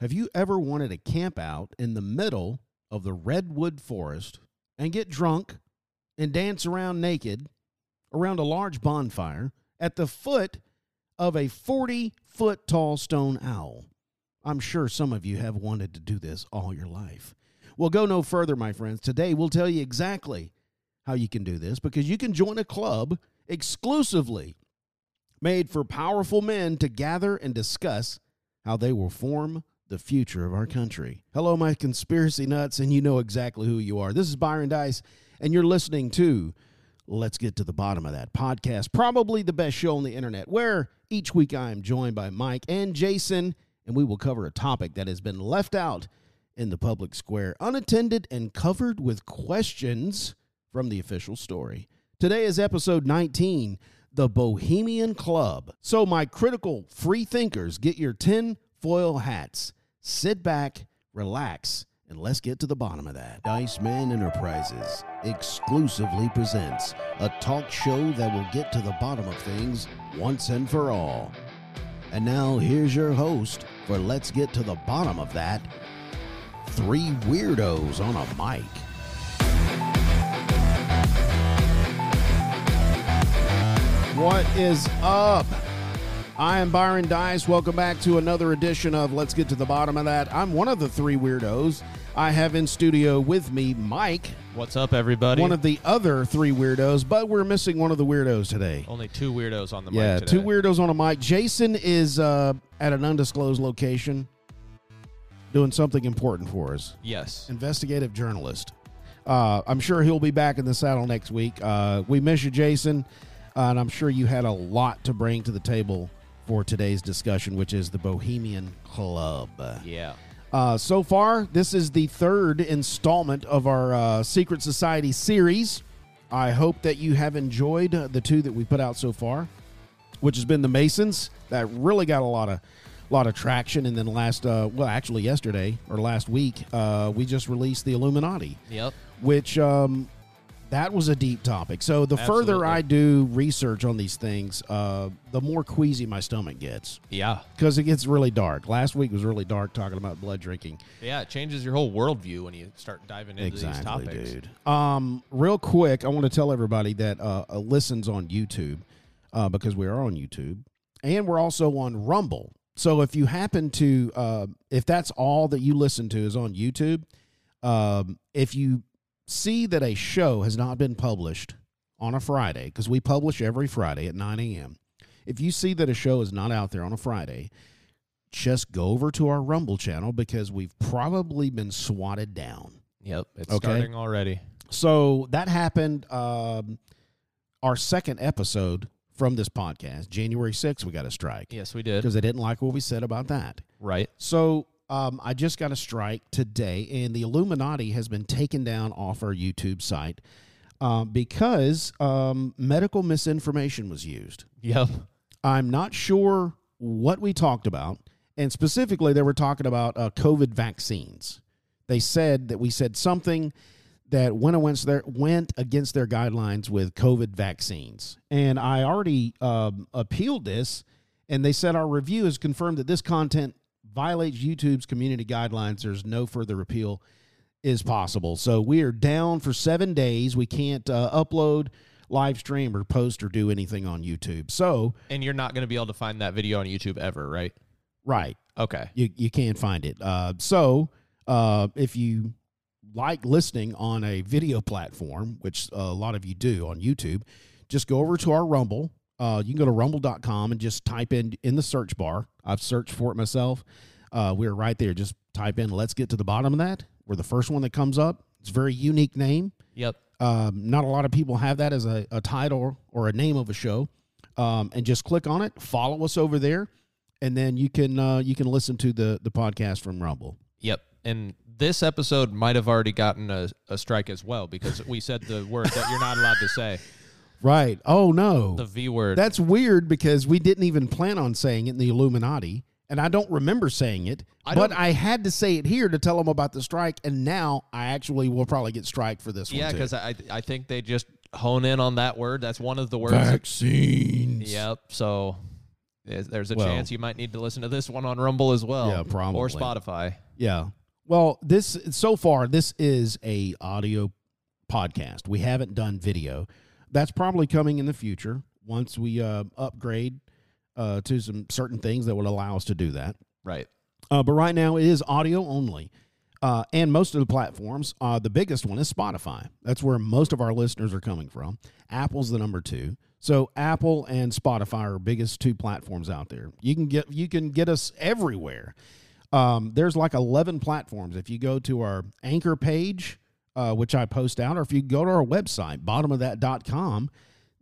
Have you ever wanted to camp out in the middle of the redwood forest and get drunk and dance around naked around a large bonfire at the foot of a 40 foot tall stone owl? I'm sure some of you have wanted to do this all your life. Well, go no further, my friends. Today we'll tell you exactly how you can do this because you can join a club exclusively made for powerful men to gather and discuss how they will form the future of our country. Hello, my conspiracy nuts, and you know exactly who you are. This is Byron Dice, and you're listening to Let's Get to the Bottom of That podcast, probably the best show on the internet, where each week I am joined by Mike and Jason, and we will cover a topic that has been left out in the public square, unattended and covered with questions from the official story. Today is episode 19 The Bohemian Club. So, my critical free thinkers, get your tin foil hats, sit back, relax, and let's get to the bottom of that. Dice Man Enterprises exclusively presents a talk show that will get to the bottom of things once and for all. And now, here's your host for Let's Get to the Bottom of That Three Weirdos on a Mic. What is up? I am Byron Dice. Welcome back to another edition of Let's Get to the Bottom of That. I'm one of the three weirdos. I have in studio with me Mike, What's up, everybody? one of the other three weirdos, but we're missing one of the weirdos today. Only two weirdos on the yeah, mic today. two weirdos on a mic. Jason is uh, at an undisclosed location doing something important for us. Yes. Investigative journalist. Uh, I'm sure he'll be back in the saddle next week. Uh, we miss you, Jason, uh, and I'm sure you had a lot to bring to the table for today's discussion, which is the Bohemian Club. Yeah. Uh, so far, this is the third installment of our uh, Secret Society series. I hope that you have enjoyed the two that we put out so far, which has been the Masons. That really got a lot of lot of traction. And then last, uh, well, actually yesterday or last week, uh, we just released the Illuminati, Yep. which um, that was a deep topic. So the further I do research on these things, uh, the more queasy my stomach gets Yeah. because it gets really dark. Last week was really dark talking about blood drinking. Yeah. It changes your whole worldview when you start diving into these topics. dude. Um, real quick, I want to tell everybody that uh, uh, listens on YouTube uh, because we are on YouTube, and we're also on Rumble. So if you happen to, uh, if that's all that you listen to is on YouTube, um, if you see that a show has not been published on a Friday, because we publish every Friday at 9 a.m. If you see that a show is not out there on a Friday, just go over to our Rumble channel because we've probably been swatted down. Yep. It's Okay. starting already. So that happened. Um, our second episode from this podcast, January 6th, we got a strike Yes, we did. because they didn't like what we said about that. Right. So um, I just got a strike today, and the Illuminati has been taken down off our YouTube site uh, because um, medical misinformation was used. Yep. I'm not sure what we talked about, and specifically, they were talking about uh, COVID vaccines. They said that we said something that went against their went against their guidelines with COVID vaccines, and I already um, appealed this, and they said our review has confirmed that this content violates YouTube's community guidelines. There's no further appeal is possible. So we are down for seven days. We can't uh, upload, live stream, or post or do anything on YouTube. So And you're not going to be able to find that video on YouTube ever, right? right, Okay. you you can't find it. Uh, so uh, if you like listening on a video platform, which a lot of you do on YouTube, just go over to our Rumble. Uh, you can go to rumble.com and just type in in the search bar. I've searched for it myself. Uh, we're right there. Just type in "Let's get to the bottom of that." We're the first one that comes up. It's a very unique name. Yep. Um, not a lot of people have that as a, a title or a name of a show. Um, and just click on it, follow us over there, and then you can uh, you can listen to the the podcast from Rumble. Yep. And this episode might have already gotten a, a strike as well because we said the word that you're not allowed to say. Right. Oh no. The V word. That's weird because we didn't even plan on saying it in the Illuminati, and I don't remember saying it. I but I had to say it here to tell them about the strike, and now I actually will probably get strike for this yeah, one too. because I I think they just hone in on that word. That's one of the words. that- vaccines. Yep. So There's- There's a Well- chance you might need to listen to this one on Rumble as well. Yeah, probably. Or Spotify. Yeah. Well, this so far this is a audio podcast. We haven't done video. That's probably coming in the future once we uh, upgrade uh, to some certain things that would allow us to do that. Right. Uh, but right now it is audio only. Uh, and most of the platforms, uh, the biggest one is Spotify. That's where most of our listeners are coming from. Apple's the number two. So Apple and Spotify are biggest two platforms out there. You can get you can get us everywhere. Um, there's like 11 platforms. If you go to our anchor page, uh, which I post out, or if you go to our website, bottomofthat.com,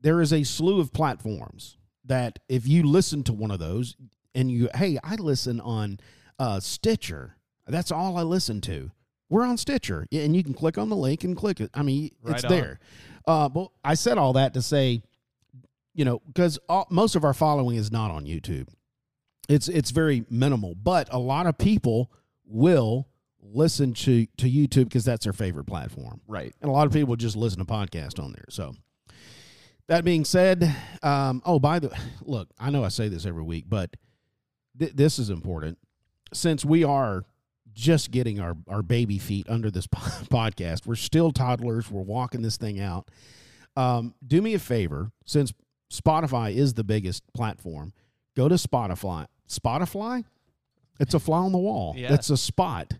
there is a slew of platforms that if you listen to one of those and you, hey, I listen on uh, Stitcher. That's all I listen to. We're on Stitcher, and you can click on the link and click it. I mean, it's on. there. Uh, but I said all that to say, you know, because most of our following is not on YouTube. It's it's very minimal, but a lot of people will listen to to YouTube because that's their favorite platform, Right. and a lot of people just listen to podcasts on there. So. That being said, um, oh, by the look, I know I say this every week, but th- this is important since we are just getting our, our baby feet under this podcast. We're still toddlers. We're walking this thing out. Um, do me a favor, since Spotify is the biggest platform, go to Spotify. Spotify? It's a fly on the wall. Yeah. It's a spot.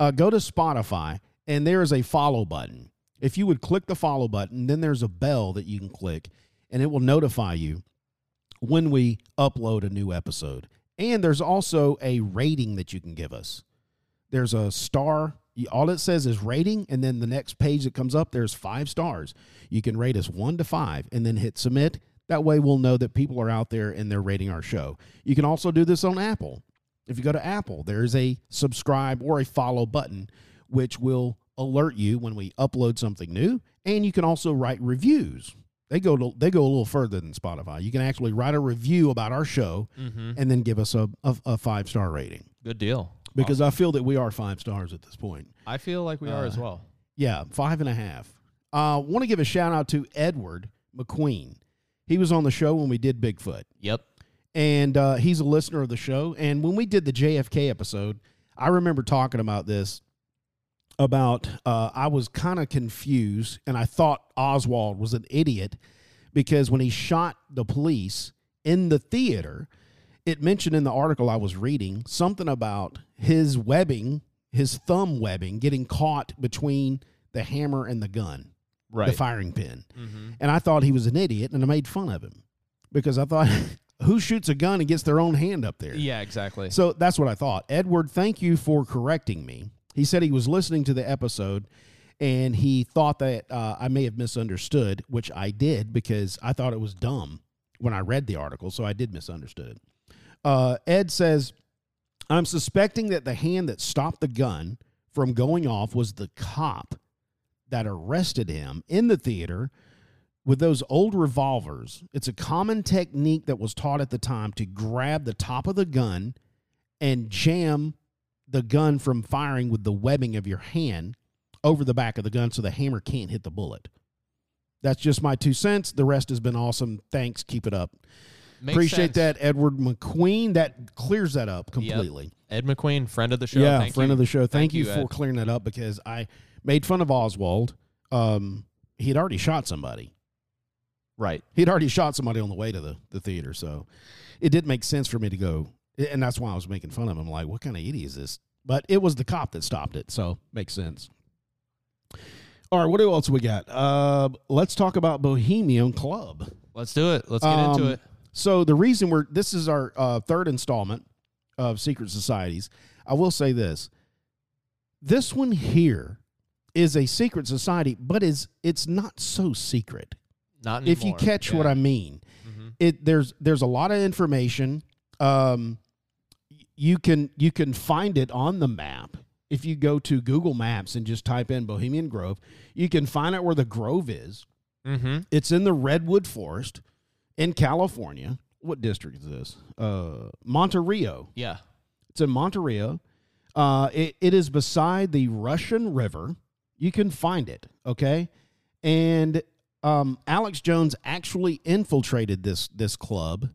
Uh, go to Spotify, and there is a follow button. If you would click the follow button, then there's a bell that you can click, and it will notify you when we upload a new episode. And there's also a rating that you can give us. There's a star. All it says is rating, and then the next page that comes up, there's five stars. You can rate us one to five and then hit submit. That way, we'll know that people are out there and they're rating our show. You can also do this on Apple. If you go to Apple, there's a subscribe or a follow button, which will alert you when we upload something new. And you can also write reviews. They go to, they go a little further than Spotify. You can actually write a review about our show Mm-hmm. and then give us a, a, a five star rating Good deal. because I feel that we are five stars at this point. I feel like we are Uh, as well. Yeah, five and a half. Uh, Want to give a shout out to Edward McQueen. He was on the show when we did Bigfoot, Yep. And uh, he's a listener of the show. And when we did the JFK episode, I remember talking about this. About uh, I was kind of confused, and I thought Oswald was an idiot because when he shot the police in the theater, it mentioned in the article I was reading something about his webbing, his thumb webbing, getting caught between the hammer and the gun, Right. the firing pin. mm-hmm. And I thought he was an idiot, and I made fun of him because I thought, who shoots a gun and gets their own hand up there? Yeah, exactly. So that's what I thought. Edward, thank you for correcting me. He said he was listening to the episode and he thought that uh, I may have misunderstood, which I did because I thought it was dumb when I read the article. So I did misunderstood. Uh, Ed says, I'm suspecting that the hand that stopped the gun from going off was the cop that arrested him in the theater with those old revolvers. It's a common technique that was taught at the time to grab the top of the gun and jam the gun from firing with the webbing of your hand over the back of the gun so the hammer can't hit the bullet. That's just my two cents. The rest has been awesome. Thanks. Keep it up. Makes Appreciate sense. that, Edward McQueen. That clears that up completely. Ed McQueen, friend of the show. Yeah, Thank friend you. of the show. Thank, Thank you, you, for clearing that up because I made fun of Oswald. Um, he had already shot somebody. Right. He'd already shot somebody on the way to the, the theater, so it didn't make sense for me to go, and that's why I was making fun of him. Like, what kind of idiot is this? But it was the cop that stopped it, so makes sense. All right, what else we got? Uh, let's talk about Bohemian Club. Let's do it. Let's get Um, into it. So the reason we're this is our uh, third installment of Secret Societies. I will say this: this one here is a secret society, but is it's not so secret. Not anymore. If you catch what I mean, Mhm. it there's there's a lot of information. Um, you can you can find it on the map if you go to Google Maps and just type in Bohemian Grove. You can find out where the Grove is. Mhm. It's in the redwood forest in California. What district is this? Uh, Monterey. Yeah. It's in Monterey. Uh, it, it is beside the Russian River. You can find it, okay? And um, Alex Jones actually infiltrated this this club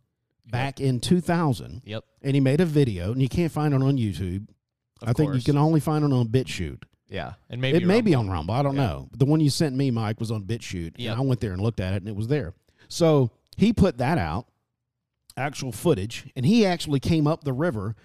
back in 2000, Yep. and he made a video, and you can't find it on YouTube. Of I think you can only find it on BitChute. Yeah, and maybe it may be on Rumble. I don't Yeah. know. But the one you sent me, Mike, was on BitChute. Yep. And I went there and looked at it, and it was there. So he put that out, actual footage, and he actually came up the river,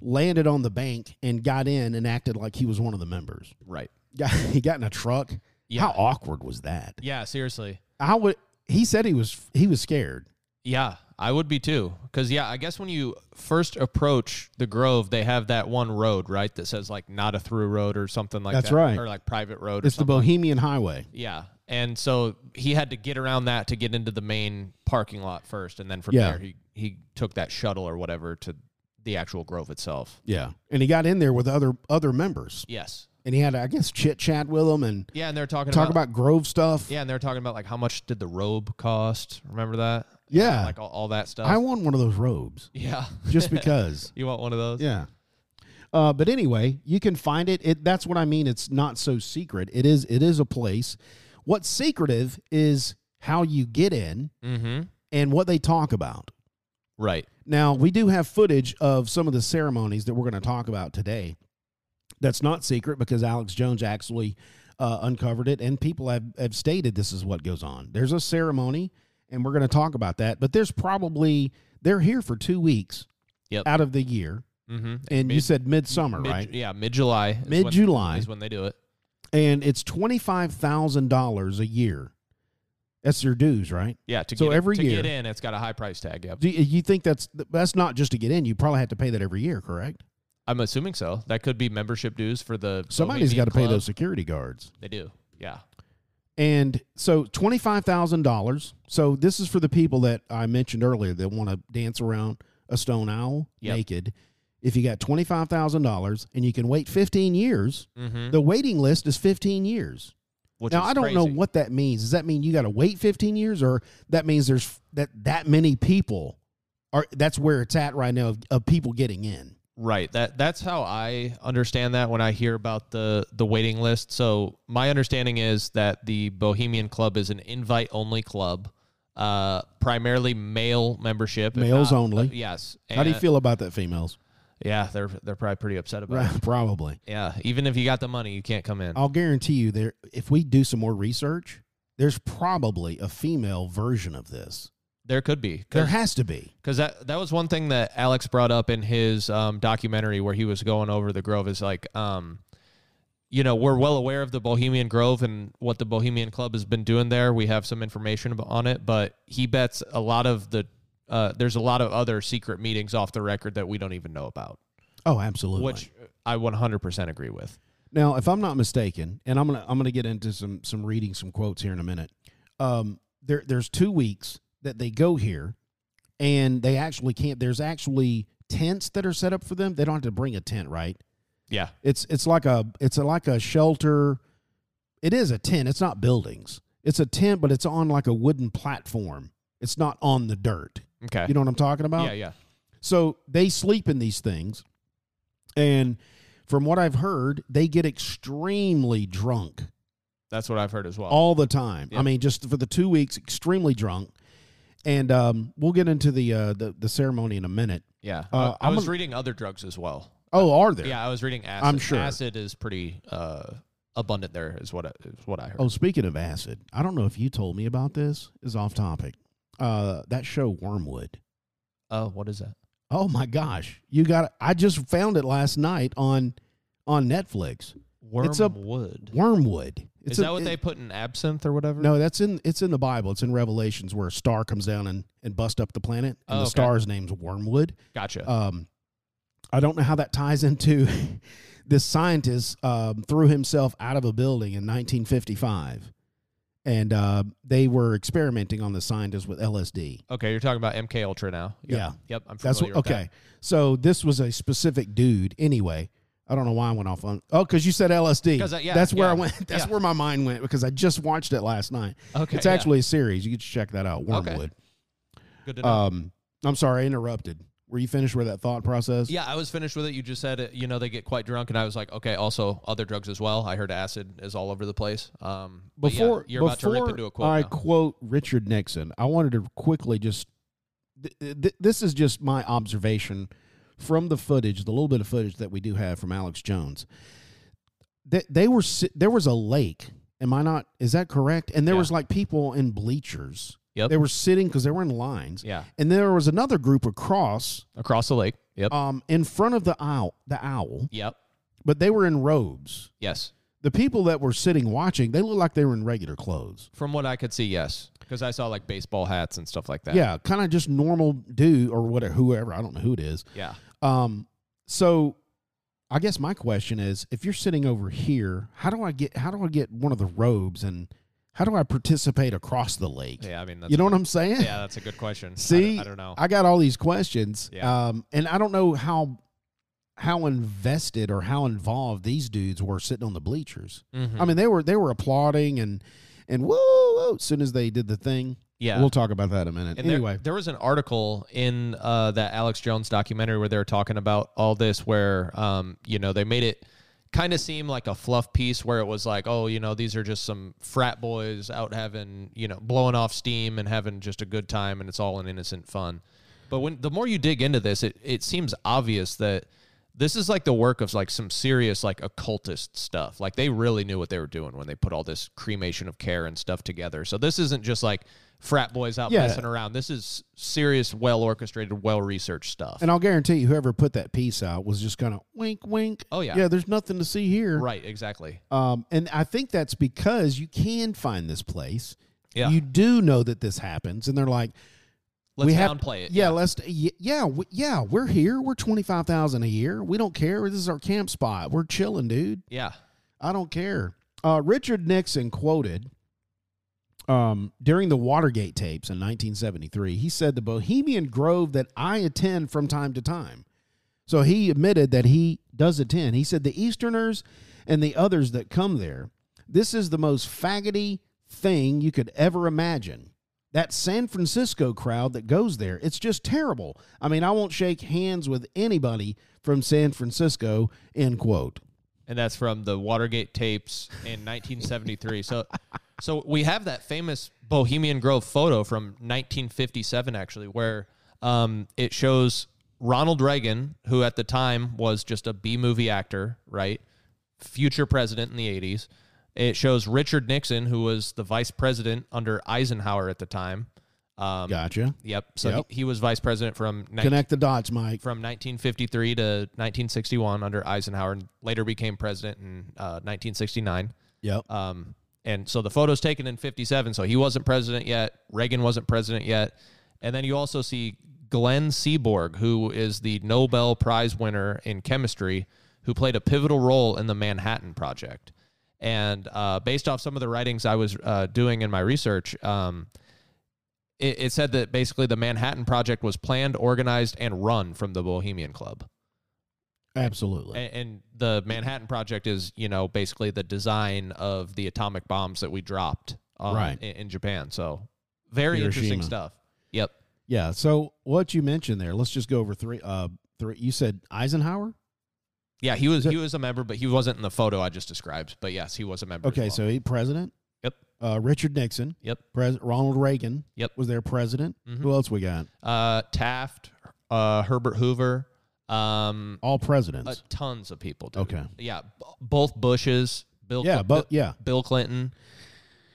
landed on the bank, and got in and acted like he was one of the members. right. Got, he got in a truck. Yeah. How awkward was that? Yeah, seriously. I would. He said he was he was scared. Yeah, I would be too. Because yeah, I guess when you first approach the Grove, they have that one road, right, that says like not a through road or something like That's that, right. or like private road. It's the. Bohemian Highway. Yeah, and so he had to get around that to get into the main parking lot first, and then from Yeah. there he he took that shuttle or whatever to the actual Grove itself. Yeah, and he got in there with other other members, Yes. And he had I guess chit chat with him, and Yeah, and they're talking talk about, about Grove stuff. yeah, and they're talking about like how much did the robe cost? Remember that? Yeah. like all, all that stuff. I want one of those robes yeah, just because. you want one of those? Yeah. Uh, but anyway, you can find it. It that's what I mean. It's not so secret. It is. It is a place. What's secretive is how you get in Mm-hmm. and what they talk about. Right. Now we do have footage of some of the ceremonies that we're going to talk about today. That's not secret because Alex Jones actually uh, uncovered it, and people have have stated this is what goes on. There's a ceremony, and we're going to talk about that. But there's probably they're here for two weeks Yep. out of the year, Mm-hmm. and you said midsummer, mid, right? Yeah, mid July. Mid July. is when they do it. and it's twenty five thousand dollars a year. That's your dues, right? Yeah, to So get every to year- get in, it's got a high price tag. Yep. Do you, you think that's that's not just to get in? You probably have to pay that every year, correct? I'm assuming so. That could be membership dues for the somebody's got to pay those security guards. They do. Yeah. And so twenty five thousand dollars. So this is for the people that I mentioned earlier that want to dance around a stone owl Yep. naked. If you got twenty five thousand dollars and you can wait fifteen years, Mm-hmm. the waiting list is fifteen years. Which now I don't know what that means. Does that mean you got to wait 15 years, or that means there's that that many people are? That's where it's at right now of, of people getting in. Right. That that's how I understand that when I hear about the the waiting list. So my understanding is that the Bohemian Club is an invite only club, uh, primarily male membership. Males not- only. uh, yes. How do you feel about that, females? Yeah, they're they're probably pretty upset about it. Probably. Yeah, even if you got the money, you can't come in. I'll guarantee you there. If we do some more research, there's probably a female version of this. There could be. There has to be. 'cause that that was one thing that Alex brought up in his um, documentary where he was going over the Grove is like, um, you know, we're well aware of the Bohemian Grove and what the Bohemian Club has been doing there. We have some information on it, but he bets a lot of the uh, there's a lot of other secret meetings off the record that we don't even know about, Oh, absolutely. which I 100% agree with. Now, if I'm not mistaken, and I'm gonna I'm gonna get into some some reading some quotes here in a minute. Um, there there's two weeks that they go here, and they actually can't. There's actually tents that are set up for them. They don't have to bring a tent, right? Yeah, It's it's like a it's a, like a shelter. It is a tent. It's not buildings. It's a tent, but it's on like a wooden platform. It's not on the dirt. okay, You know what I'm talking about? yeah, yeah, So they sleep in these things. And from what I've heard, they get extremely drunk that's what I've heard as well. all the time. I mean, just for the two weeks, extremely drunk. And um, we'll get into the, uh, the the ceremony in a minute. yeah, uh, I, I was gonna- reading other drugs as well. Oh, are there? Yeah, I was reading acid. I'm sure. acid is pretty uh, abundant there. Is what I, is what I heard. Oh, speaking of acid, I don't know if you told me about this. Is off topic. Uh, that show Wormwood. Oh, what is that? Oh my gosh, you got! I just found it last night on on Netflix. It's a- Wormwood. It's is a- that what it- they put in absinthe or whatever? No, that's in it's in the Bible. It's in Revelations where a star comes down and and bust up the planet, and Oh, the okay. star's name's Wormwood. Gotcha. Um, I don't know how that ties into this scientist um, threw himself out of a building in 1955, and uh, they were experimenting on the scientist with LSD. okay, you're talking about MK Ultra now. Yep. Yeah. Yep. I'm That's familiar what, with okay. So this was a specific dude. Anyway, I don't know why I went off on. Oh, because you said LSD. yeah, that's where I went. That's yeah. where my mind went because I just watched it last night. Okay. it's yeah. actually a series. You can check that out. Wormwood. good to know. Um, I'm sorry, I interrupted. Were you finished with that thought process? yeah, I was finished with it. You just said, it, you know, they get quite drunk, and I was like, okay. Also, other drugs as well. I heard acid is all over the place. Um, yeah, Before you're about to rip into a quote. I now. quote Richard Nixon, I wanted to quickly just th- th- this is just my observation from the footage, the little bit of footage that we do have from Alex Jones. They, they were there was a lake. Am I not? Is that correct? And there Yeah. was like people in bleachers. Yep. They were sitting because they were in lines. yeah. And there was another group across Across the lake. Yep. um, in front of the owl, the owl, yep. but they were in robes. Yes. The people that were sitting watching, they looked like they were in regular clothes. From what I could see, yes. Because I saw like baseball hats and stuff like that. Yeah, kind of just normal dude or whatever, whoever. I don't know who it is. Yeah. Um, so I guess my question is, if you're sitting over here, how do I get how do I get one of the robes and how do I participate across the lake? Yeah. I mean, that's you know what I'm saying? yeah, that's a good question. See, I, don't know. I got all these questions. Yeah. Um, and I don't know how how invested or how involved these dudes were sitting on the bleachers. Mhm. I mean, they were they were applauding and and whoa, whoa as soon as they did the thing. yeah. We'll talk about that in a minute. And anyway, there, was an article in uh, that Alex Jones documentary where they were talking about all this, where um, you know they made it kind of seem like a fluff piece, where it was like, oh, you know, these are just some frat boys out having, you know, blowing off steam and having just a good time, and it's all an innocent fun. But when the more you dig into this, it it seems obvious that this is like the work of like some serious like occultist stuff. Like they really knew what they were doing when they put all this cremation of care and stuff together. So this isn't just like frat boys out Yeah. messing around. This is serious, well orchestrated, well researched stuff. and I'll guarantee you, whoever put that piece out was just kind of wink, wink. Oh, yeah. yeah. There's nothing to see here. right, exactly. Um, and I think that's because you can find this place. Yeah. You do know that this happens, and they're like, Let's we have downplay it. Yeah, let's. Yeah, w- yeah. We're here. We're twenty five thousand a year. We don't care. This is our camp spot. We're chilling, dude. Yeah. I don't care. Uh, Richard Nixon quoted um, during the Watergate tapes in 1973. He said the Bohemian Grove that I attend from time to time. So he admitted that he does attend. He said the Easterners and the others that come there, this is the most faggoty thing you could ever imagine. That San Francisco crowd that goes there, it's just terrible. I mean, I won't shake hands with anybody from San Francisco, end quote. and that's from the Watergate tapes in 1973. so, so we have that famous Bohemian Grove photo from 1957, actually, where um, it shows Ronald Reagan, who at the time was just a B movie actor, right? Future president in the 80s. It shows Richard Nixon, who was the vice president under Eisenhower at the time. Um, Gotcha. Yep. So Yep. He, he was vice president from 19- Connect the dots, Mike. from 1953 to 1961 under Eisenhower, and later became president in uh, 1969. Yep. Um, and so the photo's taken in 57, so he wasn't president yet. Reagan wasn't president yet. And then you also see Glenn Seaborg, who is the Nobel Prize winner in chemistry, who played a pivotal role in the Manhattan Project. And uh, based off some of the writings I was uh, doing in my research, um, it, it said that basically the Manhattan Project was planned, organized, and run from the Bohemian Club. Absolutely. And, and the Manhattan Project is, you know, basically the design of the atomic bombs that we dropped um, Right. in, in Japan. So very interesting stuff. Yep. Yeah. So what you mentioned there, let's just go over three. Uh, three. You said Eisenhower. Yeah, he was he was a member, but he wasn't in the photo I just described. But yes, he was a member. as Okay, well. so he president. Yep. Uh, Richard Nixon. Yep. Pres- Ronald Reagan. Yep. Was their president. Mhm. Who else we got? uh, Taft, uh, Herbert Hoover, um, All uh, presidents. tons of people. dude. Okay. Yeah, b- both Bushes, Bill. yeah, Cl- but yeah. Bill Clinton.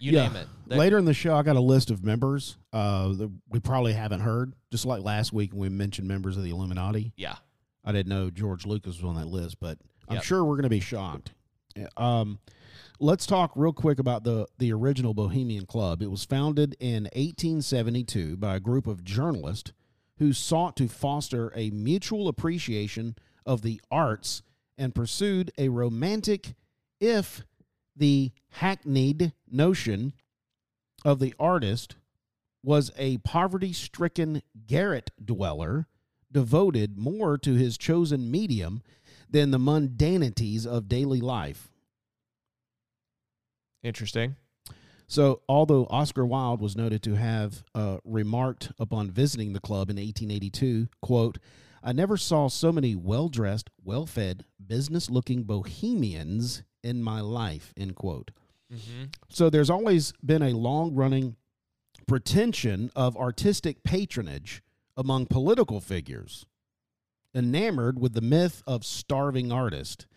You Yeah. name it. They- Later in the show, I got a list of members uh, that we probably haven't heard. Just like last week when we mentioned members of the Illuminati. Yeah. I didn't know George Lucas was on that list, but I'm Yep. sure we're going to be shocked. Um, let's talk real quick about the the original Bohemian Club. It was founded in 1872 by a group of journalists who sought to foster a mutual appreciation of the arts and pursued a romantic, if the hackneyed notion of the artist was a poverty stricken garret dweller devoted more to his chosen medium than the mundanities of daily life. Interesting. So, although Oscar Wilde was noted to have uh, remarked upon visiting the club in 1882, quote, I never saw so many well dressed, well fed, business looking bohemians in my life, end quote. Mm-hmm. So there's always been a long running pretension of artistic patronage among political figures, enamored with the myth of starving artist.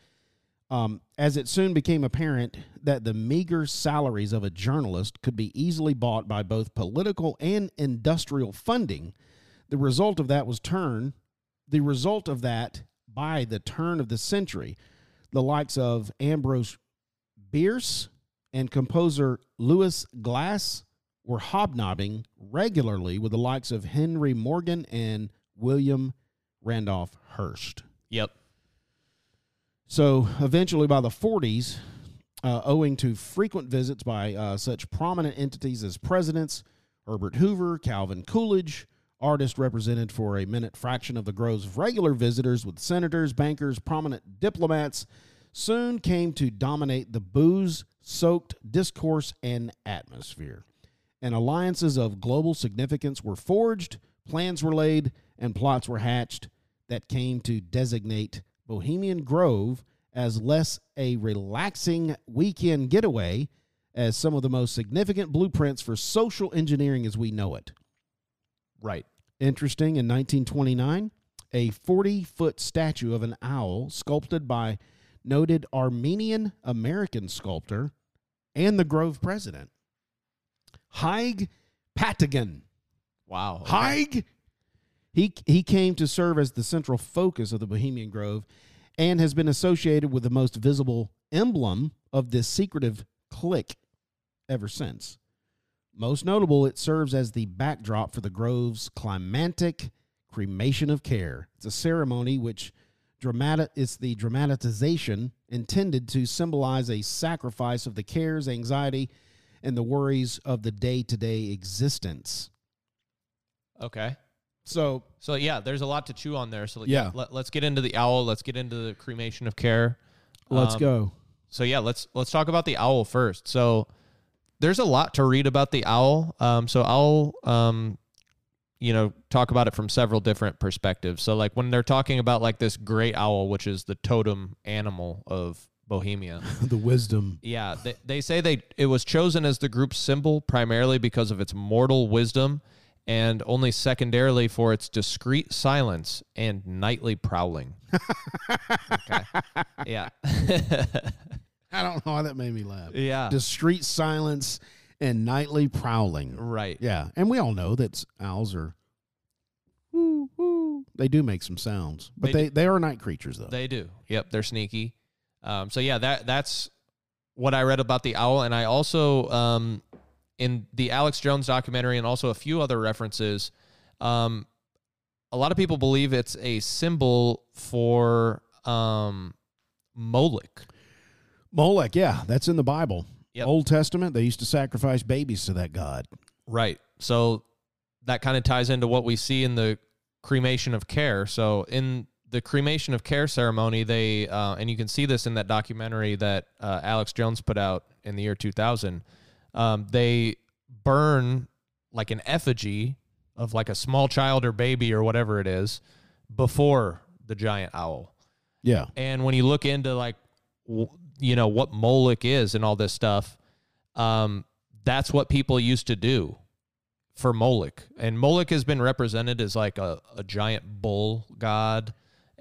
Um, as it soon became apparent that the meager salaries of a journalist could be easily bought by both political and industrial funding, the result of that was turn. The result of that by the turn of the century, the likes of Ambrose Bierce and composer Louis Glass were hobnobbing regularly with the likes of Henry Morgan and William Randolph Hearst. Yep. So eventually, by the 40s, uh, owing to frequent visits by uh, such prominent entities as presidents Herbert Hoover, Calvin Coolidge, artists represented for a minute fraction of the Grove's regular visitors with senators, bankers, prominent diplomats, soon came to dominate the booze soaked discourse and atmosphere. And alliances of global significance were forged, plans were laid, and plots were hatched that came to designate Bohemian Grove as less a relaxing weekend getaway as some of the most significant blueprints for social engineering as we know it. Right. Interesting, in 1929, a 40 foot statue of an owl sculpted by noted Armenian American sculptor and the Grove president, Haig Patigian. Wow. okay. Haig. He he came to serve as the central focus of the Bohemian Grove, and has been associated with the most visible emblem of this secretive clique ever since. Most notable, it serves as the backdrop for the Grove's climatic cremation of care. It's a ceremony which dramatic it's the dramatization intended to symbolize a sacrifice of the cares, anxiety, and the worries of the day-to-day existence. Okay. So So yeah, there's a lot to chew on there. So Yeah. let, us get into the owl. Let's get into the cremation of care. let's Um, go. So yeah, let's let's talk about the owl first. So there's a lot to read about the owl. Um, so I'll um, you know talk about it from several different perspectives. So like when they're talking about like this great owl, which is the totem animal of Bohemia. the wisdom. Yeah, they, they say they it was chosen as the group's symbol primarily because of its mortal wisdom and only secondarily for its discreet silence and nightly prowling. okay. Yeah. I don't know why that made me laugh. yeah. Discreet silence and nightly prowling. right. Yeah, and we all know that owls are. Woo, woo. They do make some sounds, but They they, they, are night creatures though. They do. Yep, they're sneaky. Um, so yeah, that that's what I read about the owl, and I also um, in the Alex Jones documentary, and also a few other references. Um, a lot of people believe it's a symbol for um, Moloch. Molech, yeah, that's in the Bible. Yep. Old Testament, they used to sacrifice babies to that god. Right. So that kind of ties into what we see in the cremation of care. So in the cremation of care ceremony, they uh, and you can see this in that documentary that uh, Alex Jones put out in the year 2000. Um, they burn like an effigy of like a small child or baby or whatever it is before the giant owl. Yeah, And when you look into like, you know, what Moloch is and all this stuff, um, that's what people used to do for Moloch. And Moloch has been represented as like a, a giant bull god.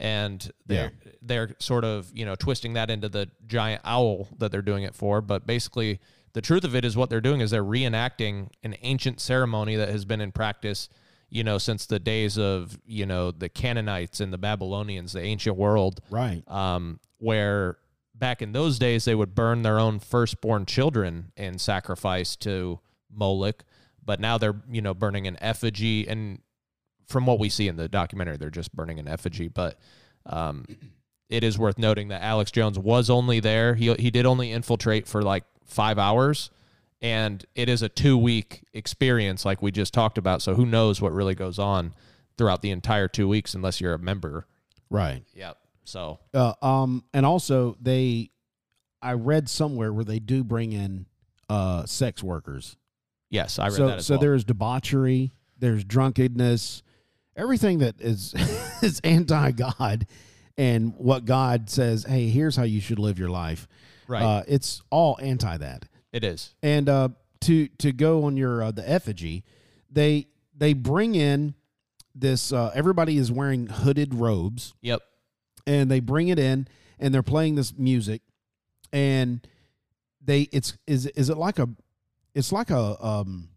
And they're they're sort of, you know, twisting that into the giant owl that they're doing it for. But basically the truth of it is what they're doing is they're reenacting an ancient ceremony that has been in practice you know, since the days of, you know, the Canaanites and the Babylonians, the ancient world, right. um, where back in those days they would burn their own firstborn children in sacrifice to Moloch. But now they're, you know, burning an effigy. And from what we see in the documentary, they're just burning an effigy. But um, it is worth noting that Alex Jones was only there. He, he did only infiltrate for like five hours and it is a two week experience like we just talked about so who knows what really goes on throughout the entire two weeks unless you're a member Right. yep so Uh, um, and also they, I read somewhere where they do bring in uh sex workers. yes i read so that so well there's debauchery, there's drunkenness, everything that is is anti God, and what God says. Hey, here's how you should live your life. right Uh, it's all anti that. it is And uh, to to go on your uh, the effigy, they they bring in this uh, everybody is wearing hooded robes Yep. and they bring it in and they're playing this music and they it's is is it like a it's like a um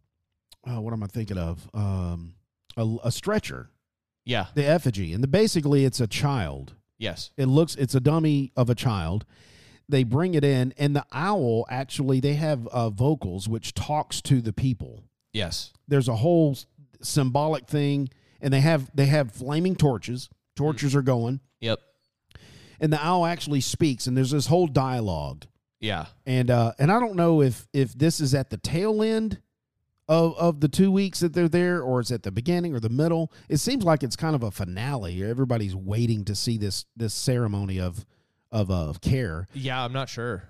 oh, what am I thinking of um a, a stretcher Yeah. the effigy and the, basically it's a child Yes. it looks it's a dummy of a child they bring it in and the owl actually they have uh, vocals which talks to the people Yes. there's a whole symbolic thing and they have they have flaming torches torches are going Yep. and the owl actually speaks and there's this whole dialogue Yeah. and uh and i don't know if if this is at the tail end of of the two weeks that they're there or it's at the beginning or the middle it seems like it's kind of a finale everybody's waiting to see this this ceremony of of uh, of care Yeah. I'm not sure.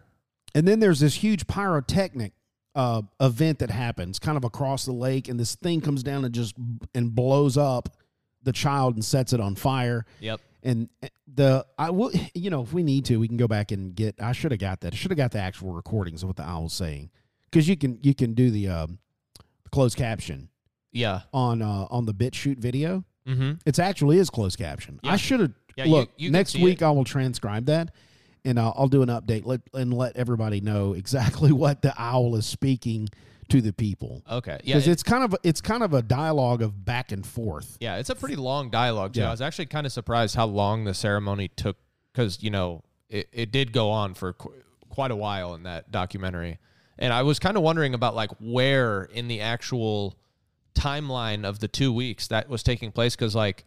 and then there's this huge pyrotechnic uh, event that happens kind of across the lake, and this thing comes down and just and blows up the child and sets it on fire. Yep. And eh, the I will, you know, if we need to, we can go back and get. I should have got that. I should have got the actual recordings of what the owl was saying because you can you can do the um, closed caption Yeah. on uh, on the BitChute video. Mm-hmm. It's actually is closed caption. Yeah. I should have Yeah, look you can next week. it. I will transcribe that, and I'll, I'll do an update let, and let everybody know exactly what the owl is speaking to the people. Okay. Yeah. Because it- it's kind of it's kind of a dialogue of back and forth. Yeah, it's a pretty long dialogue too. Yeah. I was actually kind of surprised how long the ceremony took because you know it, it did go on for qu- quite a while in that documentary, and I was kind of wondering about like where in the actual timeline of the two weeks that was taking place because like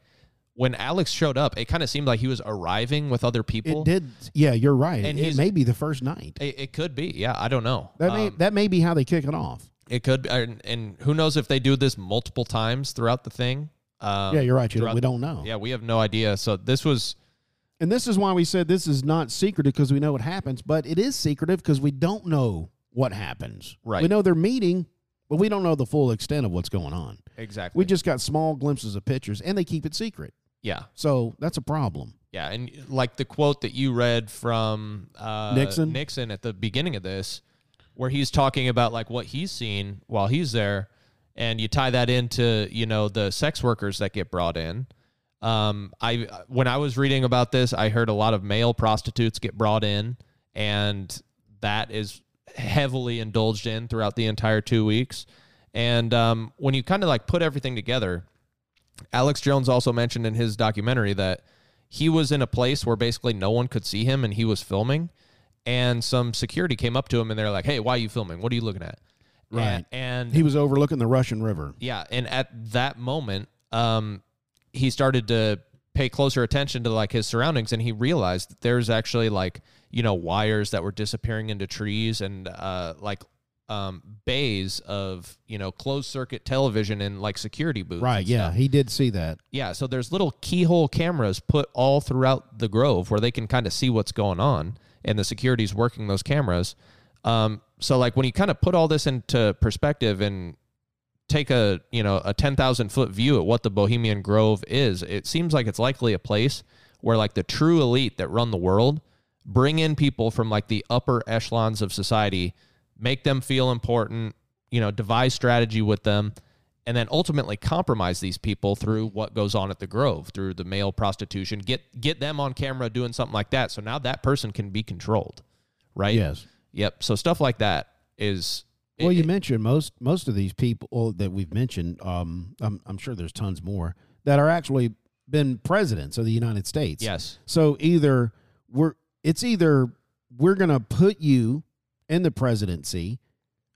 when Alex showed up, it kind of seemed like he was arriving with other people. It did. Yeah, you're right. And it may be the first night. It, it could be, yeah. I don't know. That may Um, that may be how they kick it off. it could, be, and, and who knows if they do this multiple times throughout the thing. Um, yeah, you're right. You don't, we don't know. Yeah, we have no idea. So this was And this is why we said this is not secretive because we know what happens, but it is secretive because we don't know what happens. Right. We know they're meeting, but we don't know the full extent of what's going on. exactly. We just got small glimpses of pictures, and they keep it secret. yeah. So that's a problem. Yeah, and like the quote that you read from uh, Nixon? Nixon at the beginning of this, where he's talking about like what he's seen while he's there, and you tie that into you know the sex workers that get brought in. Um, I when I was reading about this, I heard a lot of male prostitutes get brought in, and that is heavily indulged in throughout the entire two weeks. And um, when you kind of like put everything together, Alex Jones also mentioned in his documentary that he was in a place where basically no one could see him and he was filming. And some security came up to him and they're like, hey, why are you filming? What are you looking at? Right. And, and He was overlooking the Russian River. yeah, and at that moment, um, he started to pay closer attention to like his surroundings, and he realized that there's actually like you know wires that were disappearing into trees and uh, like um, bays of you know closed circuit television and like security booths. Right. Yeah. He did see that. Yeah, so there's little keyhole cameras put all throughout the grove where they can kind of see what's going on, and the security's working those cameras. Um, so like when you kind of put all this into perspective and take a you know a ten thousand foot view at what the Bohemian Grove is, it seems like it's likely a place where like the true elite that run the world bring in people from like the upper echelons of society, make them feel important, you know, devise strategy with them, and then ultimately compromise these people through what goes on at the Grove, through the male prostitution, get get them on camera doing something like that. So now that person can be controlled, right? Yes. Yep. So stuff like that is Well, it- you mentioned most most of these people that we've mentioned. Um, I'm, I'm sure there's tons more that are actually been presidents of the United States. yes, So either we're it's either we're gonna put you in the presidency,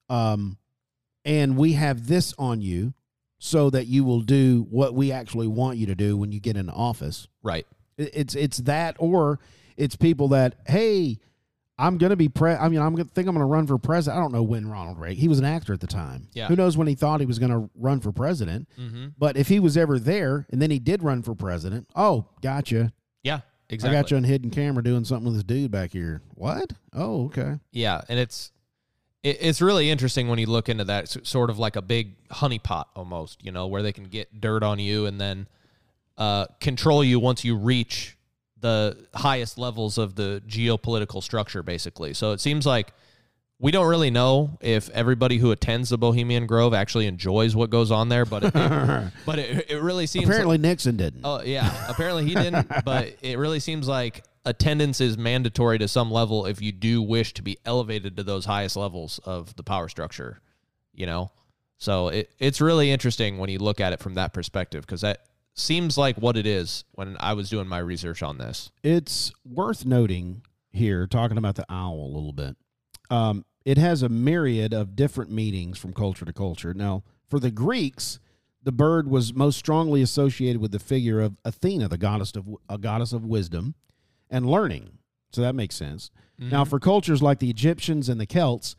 um, and we have this on you so that you will do what we actually want you to do when you get in office. right. It's it's that or it's people that hey, I'm gonna be pre. I mean, I'm gonna think I'm gonna run for president. I don't know when Ronald Reagan. He was an actor at the time. Yeah. Who knows when he thought he was gonna run for president? Mm-hmm. But if he was ever there and then he did run for president, oh, gotcha. Yeah, exactly. I got you on hidden camera doing something with this dude back here. What? Oh, okay. Yeah, and it's it, it's really interesting when you look into that. It's sort of like a big honeypot almost, you know, where they can get dirt on you and then uh, control you once you reach the highest levels of the geopolitical structure, basically. So it seems like we don't really know if everybody who attends the Bohemian Grove actually enjoys what goes on there, but it, but it, it really seems Apparently Nixon didn't. Oh yeah, apparently he didn't, but it really seems like attendance is mandatory to some level if you do wish to be elevated to those highest levels of the power structure, you know. So it it's really interesting when you look at it from that perspective because that seems like what it is when I was doing my research on this. It's worth noting here, talking about the owl a little bit. Um, it has a myriad of different meanings from culture to culture. Now, for the Greeks, the bird was most strongly associated with the figure of Athena, the goddess of a goddess of wisdom and learning. So that makes sense. Now, for cultures like the Egyptians and the Celts,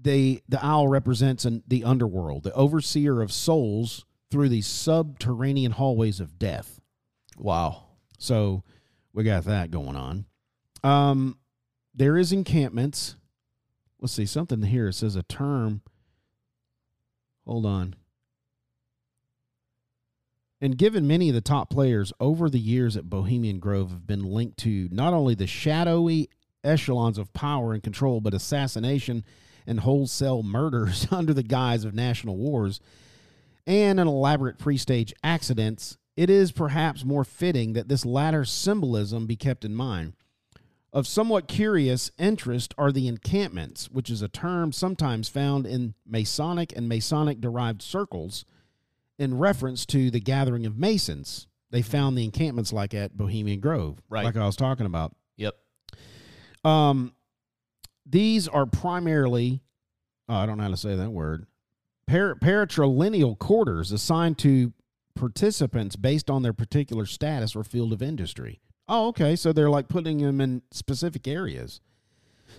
they the owl represents an, the underworld, the overseer of souls through these subterranean hallways of death. Wow. So we got that going on. Um, there is encampments. Let's see something here. It says a term. Hold on. And given many of the top players over the years at Bohemian Grove have been linked to not only the shadowy echelons of power and control, but assassination and wholesale murders under the guise of national wars and an elaborate pre stage accidents, it is perhaps more fitting that this latter symbolism be kept in mind. Of somewhat curious interest are the encampments, which is a term sometimes found in Masonic and Masonic derived circles in reference to the gathering of Masons. They found the encampments like at Bohemian Grove, Right. like I was talking about. Yep. Um, these are primarily, oh, I don't know how to say that word, par- paratrilineal quarters assigned to participants based on their particular status or field of industry. Oh, okay. So they're like putting them in specific areas.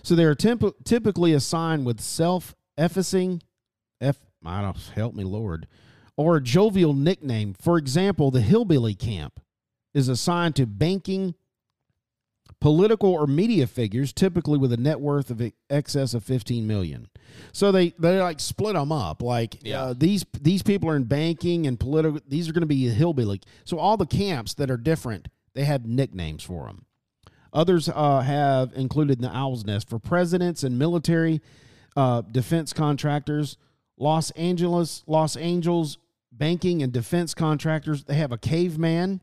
So they are temp- typically assigned with self effacing, F, I don't help me, Lord, or a jovial nickname. For example, the Hillbilly Camp is assigned to banking, political or media figures, typically with a net worth of excess of 15 million. So they they like split them up. Like Yeah. uh, these these people are in banking and political. These are going to be hillbilly. So all the camps that are different, they have nicknames for them. Others uh, have included the Owl's Nest for presidents and military uh, defense contractors. Los Angeles, Los Angeles banking and defense contractors. They have a caveman.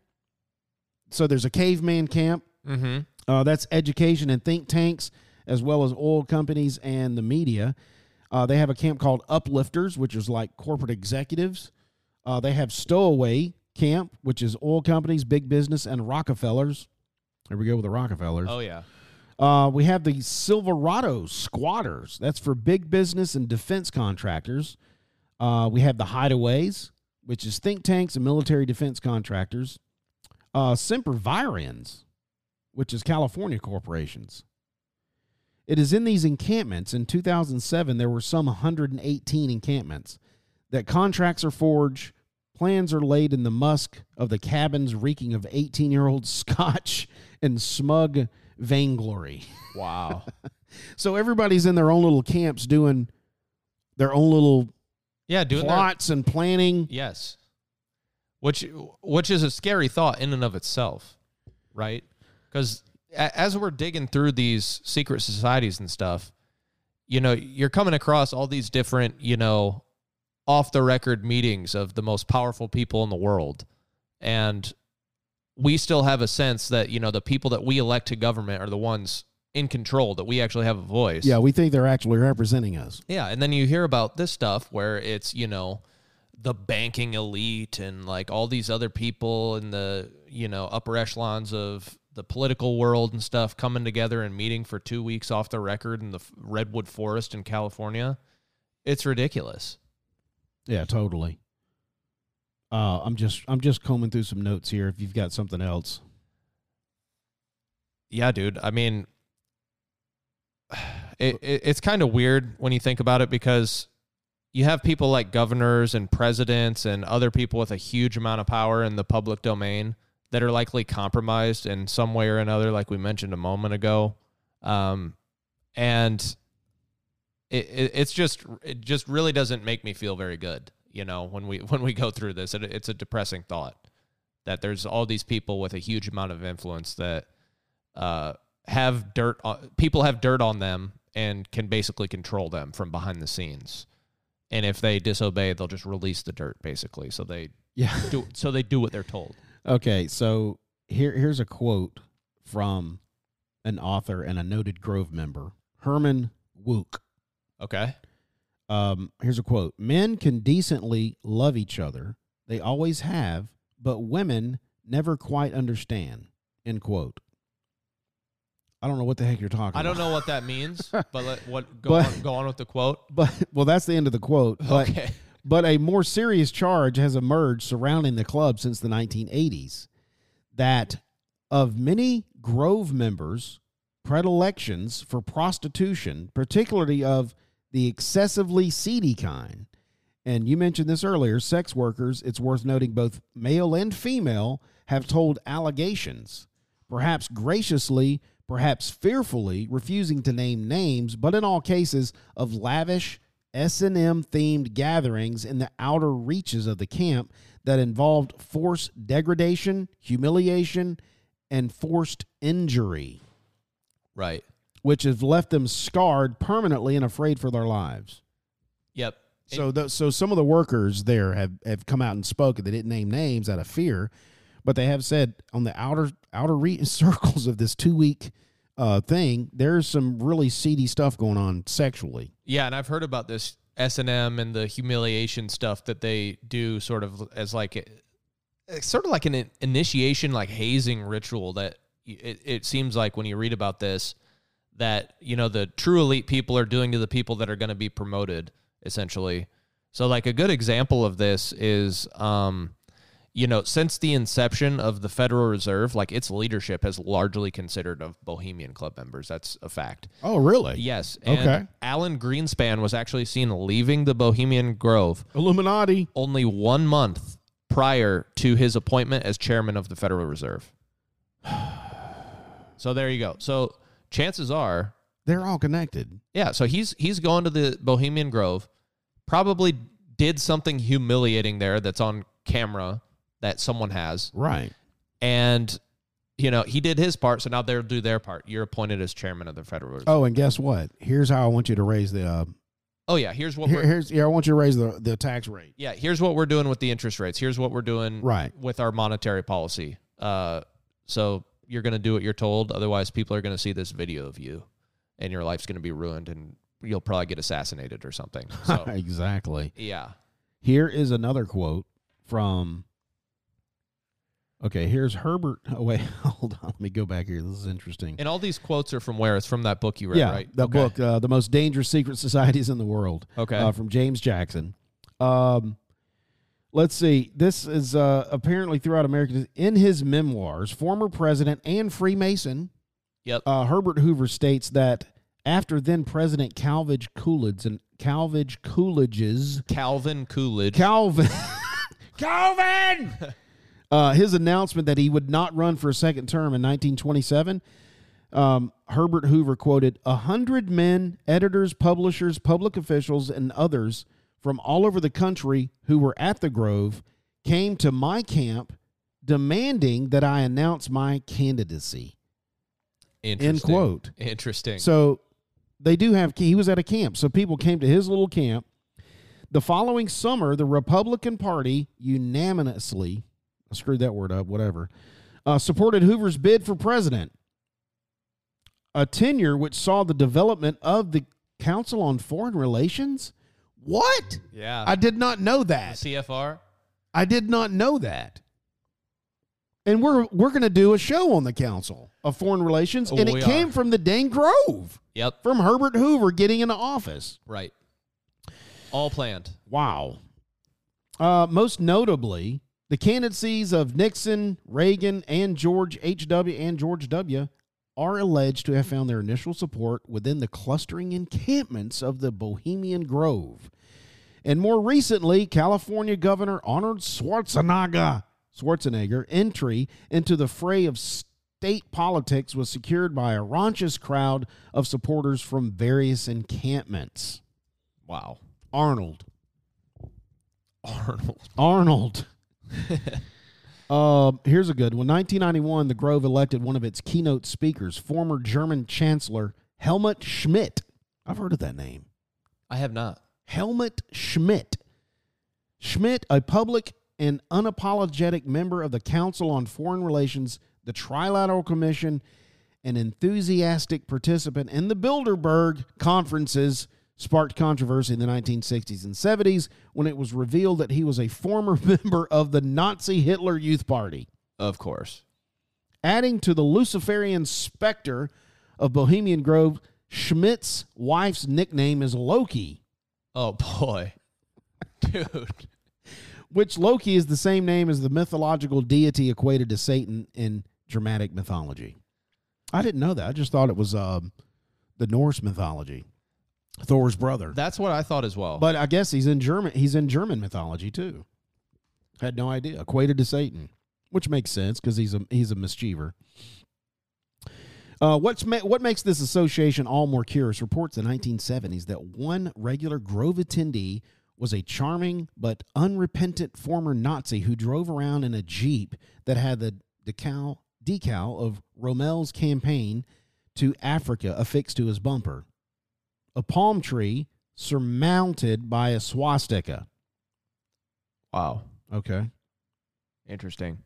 So there's a caveman camp. Mm-hmm. Uh, that's education and think tanks, as well as oil companies and the media. Uh, they have a camp called Uplifters, which is like corporate executives. Uh, they have Stowaway Camp, which is oil companies, big business, and Rockefellers. Here we go with the Rockefellers. Oh yeah. Uh, we have the Silverado Squatters. That's for big business and defense contractors. Uh, we have the Hideaways, which is think tanks and military defense contractors. Uh, Sempervirens, which is California corporations. It is in these encampments. In 2007, there were some 118 encampments that contracts are forged, plans are laid in the musk of the cabins reeking of 18 year old scotch and smug vainglory. Wow. So everybody's in their own little camps doing their own little yeah, doing plots and planning. Yes. Which which is a scary thought in and of itself, right? Because as we're digging through these secret societies and stuff, you know, you're coming across all these different, you know, off the record meetings of the most powerful people in the world. And we still have a sense that, you know, the people that we elect to government are the ones in control, that we actually have a voice. Yeah, we think they're actually representing us. Yeah, and then you hear about this stuff where it's, you know, the banking elite and like all these other people in the, you know, upper echelons of the political world and stuff coming together and meeting for 2 weeks off the record in the redwood forest in California. It's ridiculous. Yeah, totally. Uh, I'm just I'm just combing through some notes here. If you've got something else, Yeah, dude. I mean, it, it it's kind of weird when you think about it because you have people like governors and presidents and other people with a huge amount of power in the public domain that are likely compromised in some way or another, like we mentioned a moment ago. Um, and it, it it's just it just really doesn't make me feel very good, you know, when we when we go through this. It, it's a depressing thought that there's all these people with a huge amount of influence that uh, have dirt on, people have dirt on them and can basically control them from behind the scenes. And if they disobey, they'll just release the dirt basically. So they Yeah. do so they do what they're told. Okay, so here here's a quote from an author and a noted Grove member, Herman Wouk. Okay. Um, here's a quote: "Men can decently love each other; they always have, but women never quite understand." End quote. I don't know what the heck you're talking. I don't about. know what that means, but let, what go But- on, go on with the quote. but well, that's the end of the quote. But okay. But a more serious charge has emerged surrounding the club since the 1980s that of many Grove members' predilections for prostitution, particularly of the excessively seedy kind. And you mentioned this earlier sex workers, it's worth noting both male and female have told allegations, perhaps graciously, perhaps fearfully, refusing to name names, but in all cases of lavish S&M themed gatherings in the outer reaches of the camp that involved forced degradation, humiliation, and forced injury, Right. Which have left them scarred permanently and afraid for their lives. Yep. So, the, so some of the workers there have, have come out and spoken. They didn't name names out of fear, but they have said on the outer outer re- circles of this two week uh, thing, there's some really seedy stuff going on sexually. Yeah, and I've heard about this S and M and the humiliation stuff that they do, sort of as like, a, it's sort of like an initiation, like hazing ritual. That it, it seems like when you read about this, that you know the true elite people are doing to the people that are going to be promoted, essentially. So, like a good example of this is, um, you know, since the inception of the Federal Reserve, like its leadership has largely considered of Bohemian Club members. That's a fact. Oh, really? Yes. And Okay. Alan Greenspan was actually seen leaving the Bohemian Grove Illuminati. only one month prior to his appointment as chairman of the Federal Reserve. so there you go. So chances are, They're all connected. yeah. So he's he's going to the Bohemian Grove, probably did something humiliating there that's on camera that someone has, Right. and you know he did his part. So now they'll do their part. You're appointed as chairman of the Federal Reserve. Oh, and guess what? Here's how I want you to raise the. Uh, Oh yeah. Here's what here, we're here's yeah. I want you to raise the the tax rate. Yeah, here's what we're doing with the interest rates. Here's what we're doing Right. with our monetary policy. Uh, so you're going to do what you're told. Otherwise, people are going to see this video of you, and your life's going to be ruined, and you'll probably get assassinated or something. So exactly. yeah, Here is another quote from. Okay, here's Herbert. Oh wait, hold on. Let me go back here. This is interesting. and all these quotes are from where? It's from that book you read, yeah, right? the Okay. book, uh, "The Most Dangerous Secret Societies in the World," Okay. uh, from James Jackson. Um, let's see. This is uh, apparently throughout America. In his memoirs, former president and Freemason yep. uh, Herbert Hoover states that after then President Calvin Coolidge and Calvin Coolidge's Calvin Coolidge. Calvin Calvin uh, his announcement that he would not run for a second term in 1927 um, Herbert Hoover quoted a hundred men, editors, publishers, public officials, and others from all over the country who were at the Grove came to my camp demanding that I announce my candidacy. Interesting. End quote. Interesting. So they do have, he was at a camp. So people came to his little camp. The following summer, the Republican Party unanimously, I screwed that word up, whatever, uh, supported Hoover's bid for president. A tenure which saw the development of the Council on Foreign Relations. What? yeah. I did not know The that. CFR. I did not know that. And we're we're going to do a show on the Council of Foreign Relations, Oh, and it came are. from the dang Grove Yep. from Herbert Hoover getting into office. Right. All planned. Wow. Uh, most notably, the candidacies of Nixon, Reagan, and George H.W. and George W. are alleged to have found their initial support within the clustering encampments of the Bohemian Grove. And more recently, California Governor Arnold Schwarzenegger, Schwarzenegger entry into the fray of state politics was secured by a raunchous crowd of supporters from various encampments. Wow. Arnold. Arnold. Arnold. uh, here's a good one. 1991, the Grove elected one of its keynote speakers, former German Chancellor Helmut Schmidt, I've heard of that name. I have not. Helmut Schmidt. Schmidt, a public and unapologetic member of the Council on Foreign Relations, the Trilateral Commission, an enthusiastic participant in the Bilderberg conferences, sparked controversy in the 1960s and 70s when it was revealed that he was a former member of the Nazi Hitler Youth Party. Of course. Adding to the Luciferian specter of Bohemian Grove, Schmidt's wife's nickname is Loki. Oh boy. Dude. which Loki is the same name as the mythological deity equated to Satan in Germanic mythology. I didn't know that. I just thought it was um, the Norse mythology, Thor's brother. That's what I thought as well. But I guess he's in German. He's in German mythology too. Had no idea. Equated to Satan, which makes sense because he's a he's a mischiever. Uh, what's ma- what makes this association all more curious? Reports in the 1970s that one regular Grove attendee was a charming but unrepentant former Nazi who drove around in a jeep that had the decal decal of Rommel's campaign to Africa affixed to his bumper. A palm tree surmounted by a swastika. wow. Okay. Interesting.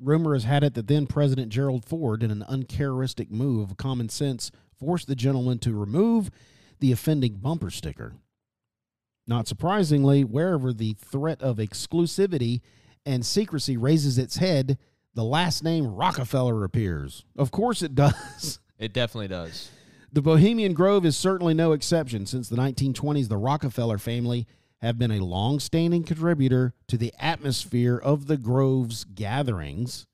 Rumor has had it that then President Gerald Ford, in an uncharacteristic move of common sense, forced the gentleman to remove the offending bumper sticker. Not surprisingly, wherever the threat of exclusivity and secrecy raises its head, the last name Rockefeller appears. Of course it does. It definitely does. The Bohemian Grove is certainly no exception. Since the 1920s, the Rockefeller family have been a long standing contributor to the atmosphere of the Grove's gatherings.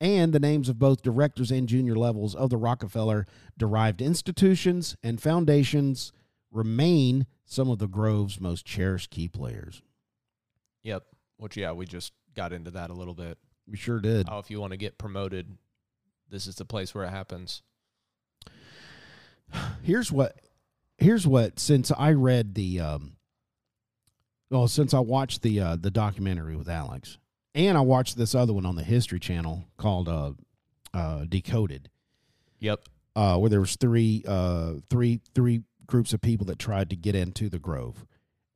And the names of both directors and junior levels of the Rockefeller derived institutions and foundations remain some of the Grove's most cherished key players. Yep. Which yeah, we just got into that a little bit. We sure did. How if you want to get promoted, this is the place where it happens. here's what here's what since I read the um well since I watched the uh the documentary with Alex and I watched this other one on the History Channel called uh uh Decoded Yep. uh where there was three uh three three groups of people that tried to get into the Grove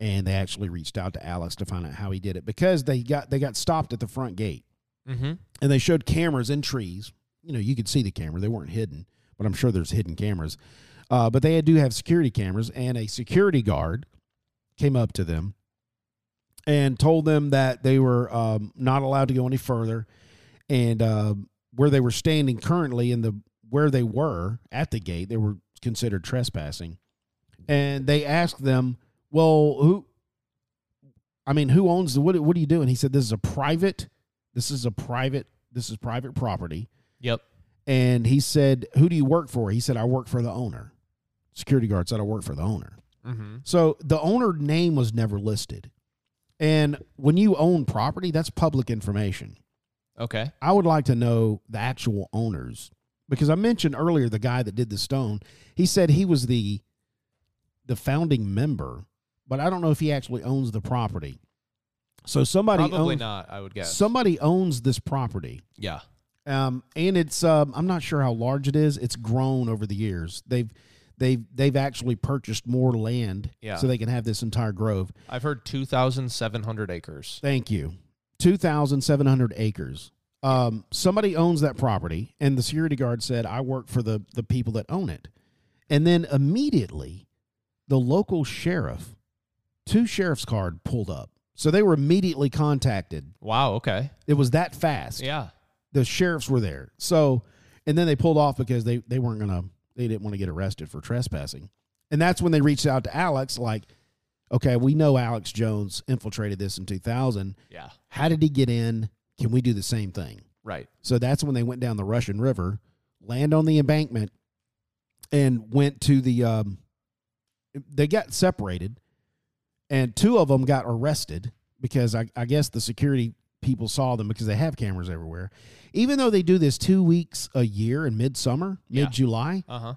and they actually reached out to Alex to find out how he did it because they got they got stopped at the front gate Mm-hmm. and they showed cameras in trees. You know, you could see the camera; they weren't hidden, but I'm sure there's hidden cameras. Uh, but they do have security cameras, and a security guard came up to them and told them that they were um, not allowed to go any further, and uh, where they were standing currently in the where they were at the gate, they were considered trespassing, and they asked them, "Well, who?" I mean, who owns the what? What are you doing? He said, "This is a private. This is a private. This is private property." Yep. And he said, "Who do you work for?" He said, "I work for the owner." Security guard said, "I work for the owner." Mm-hmm. So the owner name was never listed. And when you own property, that's public information. Okay. I would like to know the actual owners because I mentioned earlier the guy that did the stone. He said he was the the founding member, but I don't know if he actually owns the property. So somebody Probably owns, not. I would guess. somebody owns this property. yeah. Um, and it's um, I'm not sure how large it is. It's grown over the years. They've they've they've actually purchased more land Yeah. so they can have this entire grove. I've heard two thousand seven hundred acres. Thank you. 2,700 acres. Um, somebody owns that property, and the security guard said, I work for the, the people that own it. And then immediately, the local sheriff, two sheriff's card pulled up. So they were immediately contacted. Wow. Okay. It was that fast. Yeah. The sheriffs were there. So, and then they pulled off because they, they weren't going to, they didn't want to get arrested for trespassing. And that's when they reached out to Alex, like, okay, we know Alex Jones infiltrated this in 2000. Yeah. How did he get in? Can we do the same thing? Right. So that's when they went down the Russian River, land on the embankment, and went to the. Um, they got separated, and two of them got arrested because I, I guess the security people saw them because they have cameras everywhere. Even though they do this two weeks a year in midsummer, Yeah. mid July, Uh huh.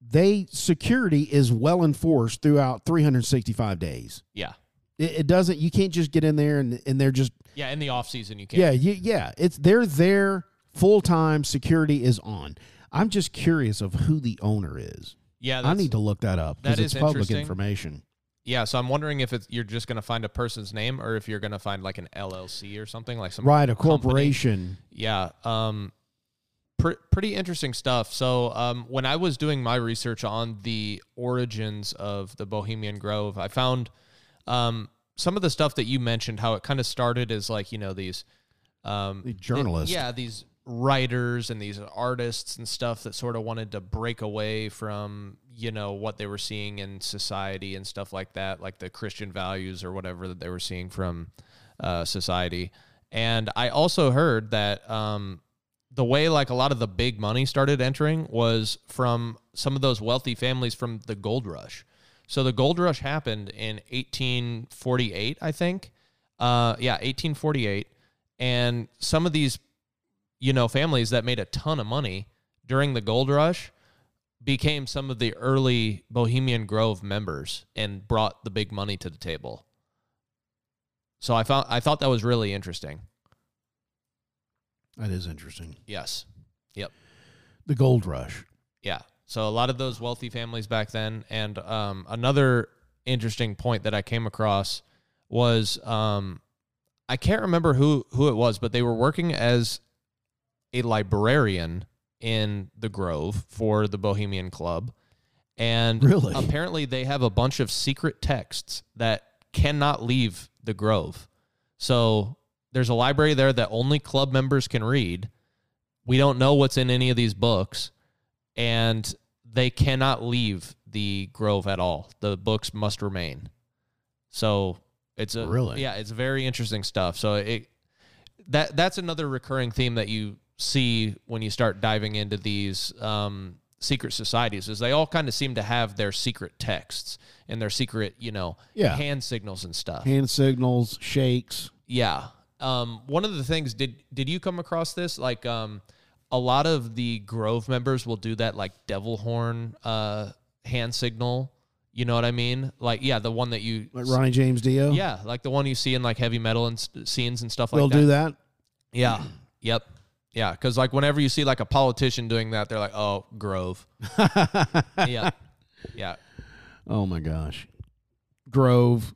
they security is well enforced throughout 365 days. Yeah. It, it doesn't. You can't just get in there and and they're just Yeah. In the off season, you can't. yeah, you, yeah. It's they're there full time. Security is on. I'm just curious of who the owner is. Yeah, I need to look that up that because it's is public interesting. information. Yeah, so I'm wondering if it's you're just going to find a person's name or if you're going to find like an LLC or something like some Right, a company. corporation. Yeah. Um, pr- pretty interesting stuff. So, um, when I was doing my research on the origins of the Bohemian Grove, I found um, some of the stuff that you mentioned, how it kind of started as like, you know, these um, The journalists. yeah, these writers and these artists and stuff that sort of wanted to break away from, you know, what they were seeing in society and stuff like that, like the Christian values or whatever that they were seeing from uh, society. And I also heard that um, the way like a lot of the big money started entering was from some of those wealthy families from the gold rush. So the gold rush happened in 1848, I think. Uh, yeah, 1848. And some of these, you know, families that made a ton of money during the gold rush became some of the early Bohemian Grove members and brought the big money to the table. So I found I thought that was really interesting. That is interesting. Yes. Yep. The gold rush. Yeah. So a lot of those wealthy families back then, and um, another interesting point that I came across was um, I can't remember who who it was, but they were working as a librarian in the Grove for the Bohemian Club, and Really? apparently they have a bunch of secret texts that cannot leave the Grove. So there's a library there that only club members can read. We don't know what's in any of these books, and they cannot leave the Grove at all. The books must remain. So it's a Really? yeah, it's very interesting stuff. So it that that's another recurring theme that you see when you start diving into these um, secret societies is they all kind of seem to have their secret texts and their secret you know Yeah. hand signals and stuff. Hand signals, shakes. Yeah. Um, one of the things did did you come across this? Like um, a lot of the Grove members will do that like devil horn uh, hand signal. You know what I mean? Like yeah, the one that you Like Ronnie James Dio. yeah, like the one you see in like heavy metal and scenes and stuff like that. They'll do that. Yeah. Yep. Yeah, because like whenever you see like a politician doing that, they're like, "Oh, Grove." yeah. Yeah. Oh my gosh. Grove.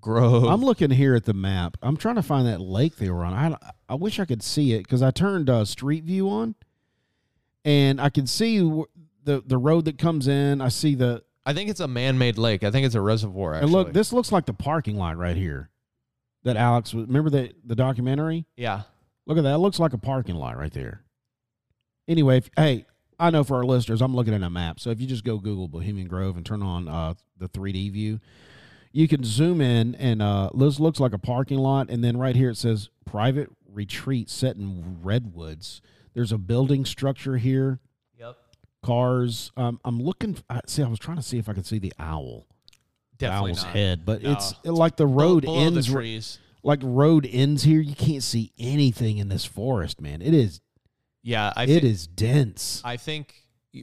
Grove. I'm looking here at the map. I'm trying to find that lake they were on. I I wish I could see it because I turned uh, Street View on, and I can see the the road that comes in. I see the I think it's a man-made lake. I think it's a reservoir. Actually. and look. This looks like the parking lot right here. That Alex was. Remember the the documentary? yeah. Look at that. It looks like a parking lot right there. Anyway, if, hey, I know for our listeners, I'm looking at a map. So if you just go Google Bohemian Grove and turn on uh, the 3D view, you can zoom in and uh, this looks like a parking lot. And then right here it says private retreat set in redwoods. There's a building structure here, Yep. cars. Um, I'm looking. I, see, I was trying to see if I could see the owl, the owl's not. head, but No. it's like the road below ends. the trees. Like road ends here. You can't see anything in this forest, man. It is Yeah, I it think, is dense. I think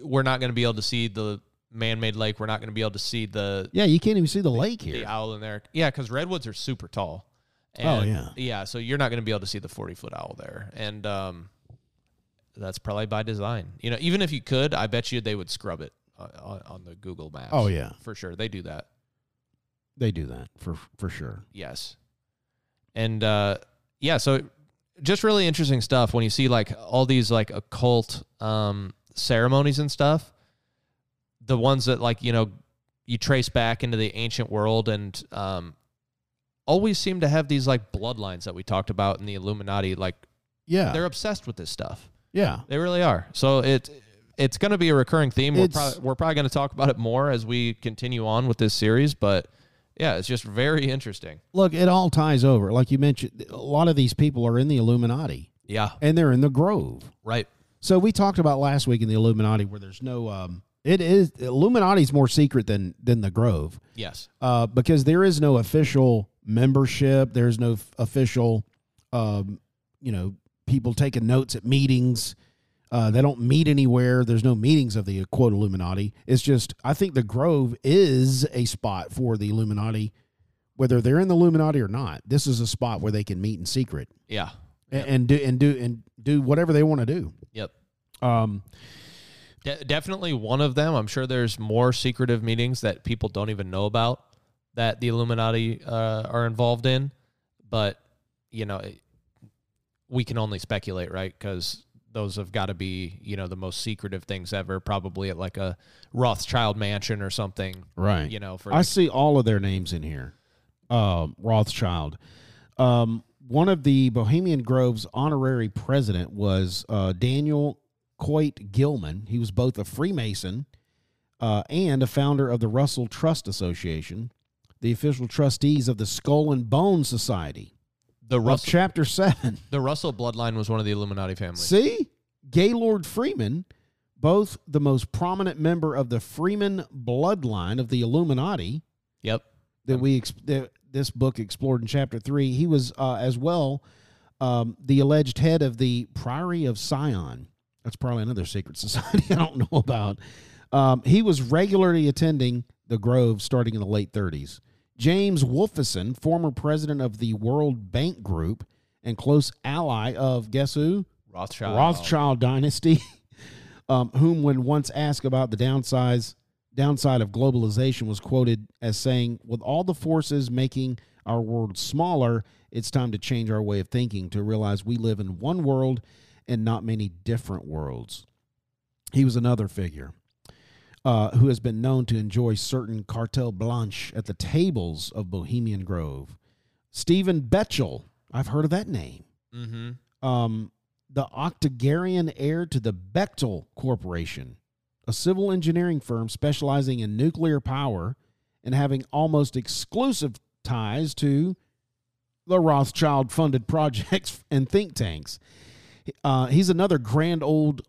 we're not going to be able to see the man-made lake. We're not going to be able to see the Yeah, you can't even see the lake the here. owl in there. Yeah, because redwoods are super tall. Oh, yeah. yeah. So you're not going to be able to see the 40 foot owl there, and um, that's probably by design. You know, even if you could, I bet you they would scrub it uh, on, on the Google Maps. Oh yeah, for sure they do that. they do that for for sure. Yes. And uh yeah, so just really interesting stuff when you see like all these like occult um ceremonies and stuff. The ones that like, you know, you trace back into the ancient world and um always seem to have these like bloodlines that we talked about in the Illuminati like Yeah, they're obsessed with this stuff. yeah. They really are. So it it's going to be a recurring theme. We're, It's- probably, we're probably going to talk about it more as we continue on with this series, but yeah, it's just very interesting. Look, it all ties over. Like you mentioned, a lot of these people are in the Illuminati Yeah, and they're in the Grove. right. So we talked about last week in the Illuminati where there's no. Um, it is Illuminati's more secret than than the Grove. Yes. uh, because there is no official membership. There's no f- official, um, you know, people taking notes at meetings. Uh, they don't meet anywhere. There's no meetings of the quote Illuminati. It's just I think the Grove is a spot for the Illuminati, whether they're in the Illuminati or not. This is a spot where they can meet in secret Yeah. and, and do and do and do whatever they want to do. Yep. Um, De- definitely one of them. I'm sure there's more secretive meetings that people don't even know about that the Illuminati uh, are involved in, but you know, it, we can only speculate, right? Because those have got to be, you know, the most secretive things ever, probably at like a Rothschild mansion or something, Right. you know, for I see all of their names in here. Um, Rothschild. Um, one of the Bohemian Grove's honorary president was uh, Daniel Coit Gilman. He was both a Freemason uh, and a founder of the Russell Trust Association, the official trustees of the Skull and Bone Society. The Of Russell. Chapter 7. the Russell bloodline was one of the Illuminati family. See? Gaylord Freeman, both the most prominent member of the Freeman bloodline of the Illuminati Yep. that we that this book explored in chapter 3, he was uh, as well um, the alleged head of the Priory of Sion. That's probably another secret society I don't know about. Um, he was regularly attending the Grove starting in the late 30s. James Wolfensohn, former president of the World Bank Group and close ally of guess who? Rothschild. Rothschild dynasty, um, whom, when once asked about the downsides downside of globalization, was quoted as saying, "With all the forces making our world smaller, it's time to change our way of thinking to realize we live in one world and not many different worlds." He was another figure. Uh, who has been known to enjoy certain cartel blanche at the tables of Bohemian Grove? Stephen Bechtel. I've heard of that name Mm-hmm. um, the octogenarian heir to the Bechtel Corporation, a civil engineering firm specializing in nuclear power and having almost exclusive ties to the Rothschild funded projects and think tanks. Uh, he's another grand old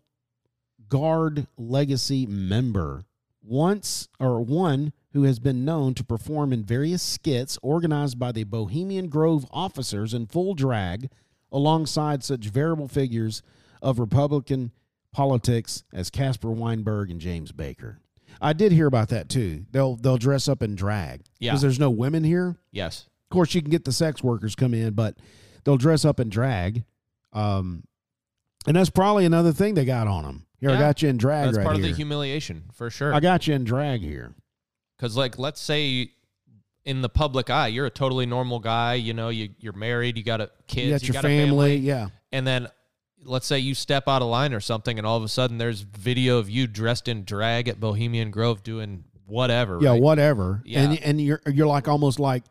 guard legacy member, once or one who has been known to perform in various skits organized by the Bohemian Grove officers in full drag alongside such variable figures of Republican politics as Caspar Weinberg and James Baker. I did hear about that too. They'll they'll dress up in drag Yeah. because there's no women here. Yes. Of course, you can get the sex workers come in, but they'll dress up in drag. Um, and that's probably another thing they got on them. Here, I got you in drag That's right part here. of the humiliation for sure. I got you in drag here. Because, like, let's say in the public eye, you're a totally normal guy. You know, you, you're married, you got a kids, You got your got family, a family, yeah. and then let's say you step out of line or something, and all of a sudden there's video of you dressed in drag at Bohemian Grove doing whatever. yeah, right? whatever. Yeah. And and you're you're like almost like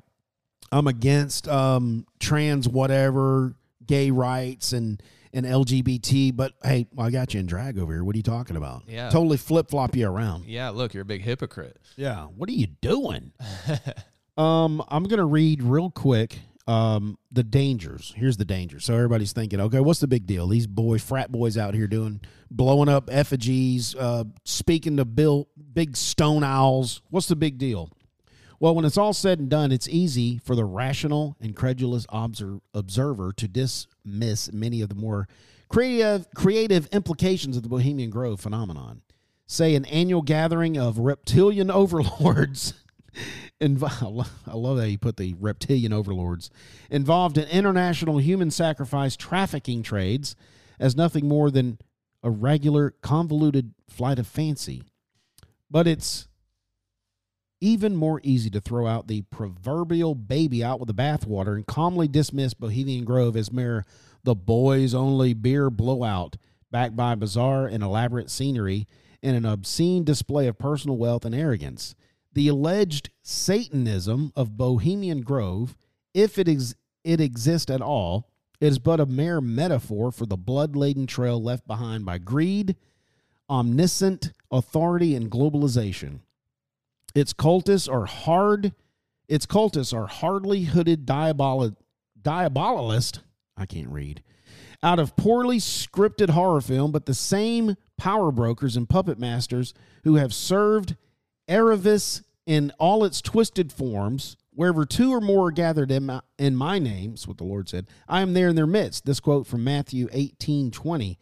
I'm against um trans whatever, gay rights and and LGBT, but hey, I got you in drag over here. What are you talking about? Yeah. Totally flip flop you around. Yeah, look, you're a big hypocrite. Yeah. What are you doing? um, I'm gonna read real quick. Um, the dangers. Here's the danger. So everybody's thinking, okay, what's the big deal? These boy frat boys out here doing blowing up effigies, uh, speaking to Bill big stone owls. What's the big deal? Well, when it's all said and done, it's easy for the rational and credulous obser- observer to dismiss many of the more creative creative implications of the Bohemian Grove phenomenon. Say an annual gathering of reptilian overlords. Invo- I love how you put the reptilian overlords involved in international human sacrifice trafficking trades as nothing more than a regular convoluted flight of fancy. But it's even more easy to throw out the proverbial baby out with the bathwater and calmly dismiss Bohemian Grove as mere the boys only beer blowout, backed by bizarre and elaborate scenery and an obscene display of personal wealth and arrogance. The alleged Satanism of Bohemian Grove, if it, ex- it exists at all, is but a mere metaphor for the blood laden trail left behind by greed, omniscient authority, and globalization. Its cultists are hard. Its cultists are hardly hooded diabolo- diabolist. I can't read. Out of poorly scripted horror film, but the same power brokers and puppet masters who have served Erebus in all its twisted forms. Wherever two or more are gathered in my, in my name, is what the Lord said, I am there in their midst. This quote from Matthew eighteen twenty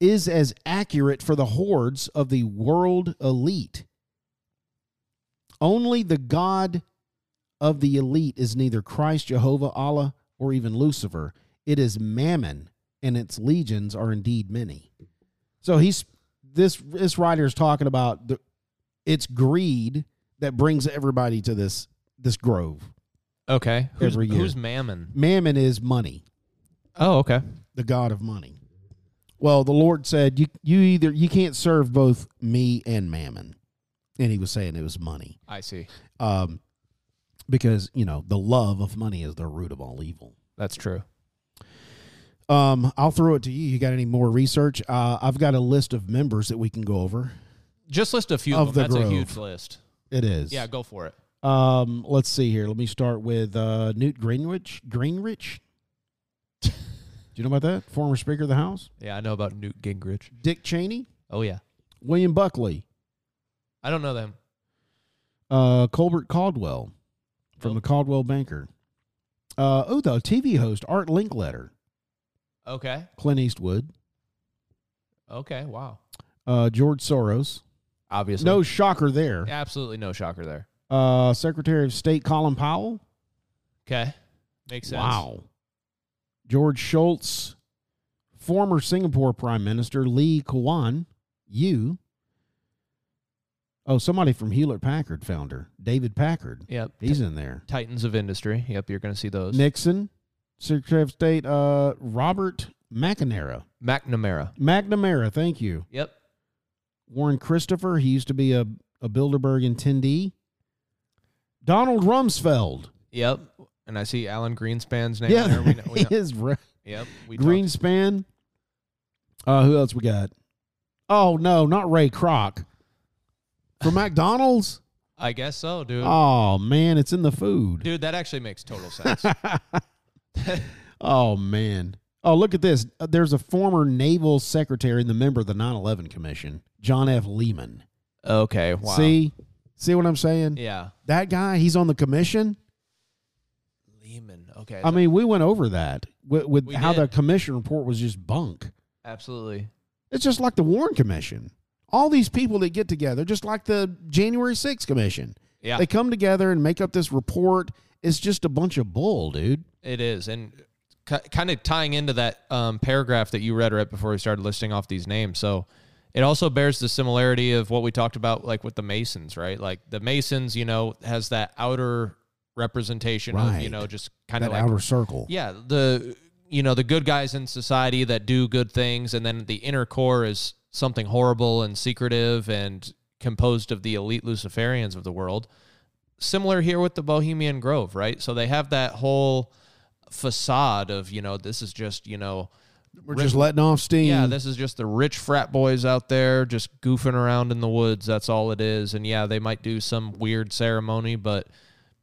is as accurate for the hordes of the world elite. Only the God of the elite is neither Christ, Jehovah, Allah, or even Lucifer. It is Mammon, and its legions are indeed many. So he's this this writer is talking about the it's greed that brings everybody to this this grove. Okay. Who's, Every year. who's Mammon? Mammon is money, Oh, okay. the god of money. Well, the Lord said you you either you can't serve both me and Mammon, and he was saying it was money, I see. um, because you know the love of money is the root of all evil. That's true. Um, I'll throw it to you. You got any more research? Uh, I've got a list of members that we can go over. Just list a few Of of, the. That's Grove. a huge list. It is. Yeah, go for it. Um, let's see here. Let me start with uh, Newt Greenwich. Greenrich. Do you know about that? Former Speaker of the House. Yeah, I know about Newt Gingrich. Dick Cheney. Oh yeah. William Buckley. I don't know them. Uh, Colbert Coldwell from Nope. the Coldwell Banker. Uh, oh, the TV host Art Linkletter. Okay. Clint Eastwood. Okay. Wow. Uh, George Soros. Obviously. No shocker there. Absolutely no shocker there. Uh, Secretary of State Colin Powell. Okay. Makes sense. Wow. George Shultz, former Singapore Prime Minister Lee Kuan Yew. Oh, somebody from Hewlett Packard founder, David Packard. Yep. He's in there. Titans of industry. Yep. You're going to see those. Nixon, Secretary of State uh, Robert McNamara. McNamara. McNamara, thank you. Yep. Warren Christopher, he used to be a, a Bilderberg attendee. Donald Rumsfeld. Yep. And I see Alan Greenspan's name Yeah, there. We know, we he know. is right. Yep. Greenspan. Uh, who else we got? Oh no, not Ray Kroc. From McDonald's. I guess so, dude. Oh man, it's in the food. Dude, that actually makes total sense. oh man. Oh look at this. Uh, There's a former naval secretary and the member of the 9/11 Commission, John F. Lehman. okay. Wow. See, see what I'm saying? Yeah. That guy, he's on the commission. Lehman. Okay. I mean, we went over that with, with how did. the commission report was just bunk. absolutely. It's just like the Warren Commission. All these people that get together, just like the January 6th Commission. Yeah. They come together and make up this report. It's just a bunch of bull, dude. It is, and kind of tying into that um, paragraph that you read right before we started listing off these names. So it also bears the similarity of what we talked about, like with the Masons, right? Like the Masons, you know, has that outer representation of you know just kind That of like outer circle. yeah the you know the good guys in society that do good things, and then the inner core is something horrible and secretive and composed of the elite Luciferians of the world similar here with the Bohemian Grove, right? So they have that whole facade of, you know, this is just, you know, We're rich- just letting off steam. yeah, this is just the rich frat boys out there just goofing around in the woods. That's all it is. And yeah, they might do some weird ceremony, but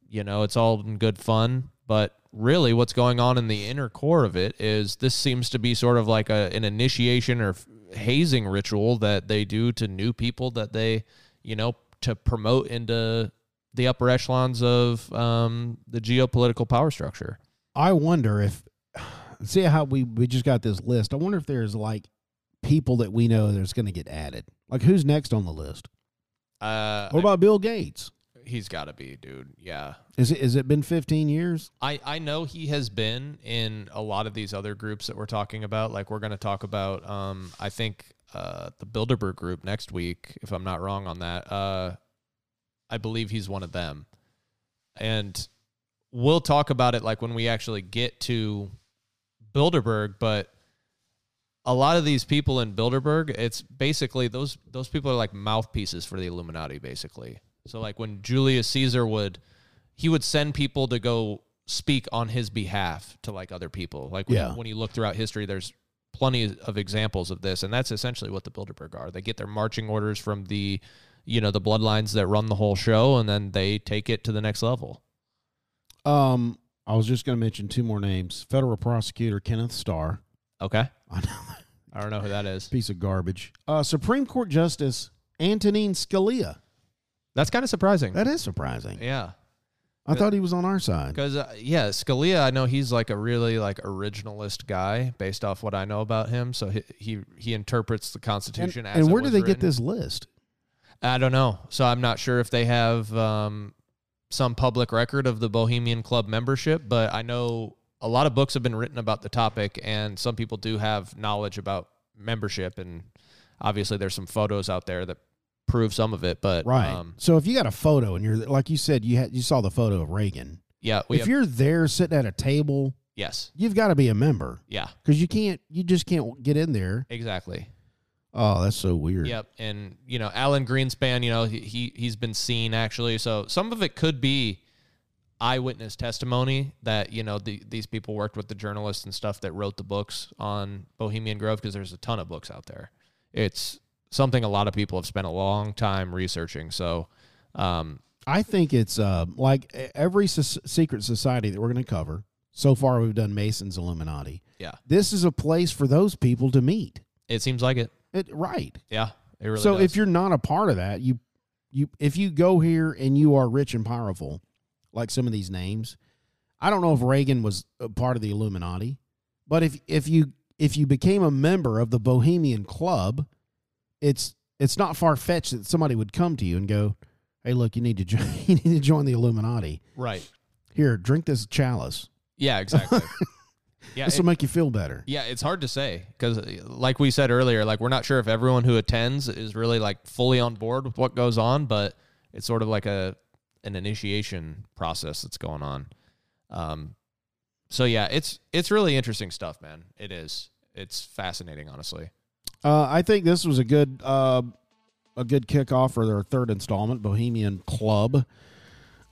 you know, it's all in good fun. But really, what's going on in the inner core of it is this seems to be sort of like a, an initiation or hazing ritual that they do to new people that they, you know, to promote into the upper echelons of um, the geopolitical power structure. I wonder if, see how we, we just got this list. I wonder if there's like people that we know that's going to get added. Like who's next on the list? Uh, What about Bill Gates? He's got to be, dude. Yeah. Is it, has it been 15 years? I, I know he has been in a lot of these other groups that we're talking about. Like we're going to talk about, um, I think uh, the Bilderberg group next week, if I'm not wrong on that. Uh, I believe he's one of them, and we'll talk about it like when we actually get to Bilderberg. But a lot of these people in Bilderberg, it's basically those those people are like mouthpieces for the Illuminati, basically. So like when Julius Caesar would he would send people to go speak on his behalf to like other people. Like when, Yeah. when you look throughout history, there's plenty of examples of this, and that's essentially what the Bilderberg are. They get their marching orders from the, you know, the bloodlines that run the whole show, and then they take it to the next level. Um, I was just going to mention two more names. Federal prosecutor Kenneth Starr. Okay, I know. I don't know who that is. Piece of garbage. Uh, Supreme Court Justice Antonin Scalia. That's kind of surprising. That is surprising. yeah, I thought he was on our side. because uh, yeah, Scalia, I know he's like a really like originalist guy based off what I know about him. So he he, he interprets the And, Constitution as and where did they get this list? I don't know. So I'm not sure if they have um, some public record of the Bohemian Club membership, but I know a lot of books have been written about the topic, and some people do have knowledge about membership. And Obviously, there's some photos out there that prove some of it, but Right. um, so if you got a photo and you're like you said, you had you saw the photo of Reagan. yeah, if have, you're there sitting at a table, yes, you've got to be a member yeah, because you can't. You just can't get in there. exactly. Oh, that's so weird. Yep, and you know Alan Greenspan, you know he, he he's been seen actually. So some of it could be eyewitness testimony that you know the, these people worked with the journalists and stuff that wrote the books on Bohemian Grove because there's a ton of books out there. It's something a lot of people have spent a long time researching. So um, I think it's uh, like every s- secret society that we're going to cover. So far, we've done Masons, Illuminati. yeah, This is a place for those people to meet. it seems like it. It, right. Yeah, it really. so does. if you're not a part of that, you you if you go here and you are rich and powerful, like some of these names, I don't know if Reagan was a part of the Illuminati, but if if you if you became a member of the Bohemian Club, it's it's not far fetched that somebody would come to you and go, "Hey, look, you need to join, you need to join the Illuminati. right, Here, drink this chalice. yeah, exactly. yeah, This will make you feel better." Yeah, it's hard to say because, like we said earlier, like we're not sure if everyone who attends is really like fully on board with what goes on, but it's sort of like a an initiation process that's going on. Um, so yeah, it's it's really interesting stuff, man. It is. It's fascinating, honestly. Uh, I think this was a good uh, a good kickoff for their third installment, Bohemian Club.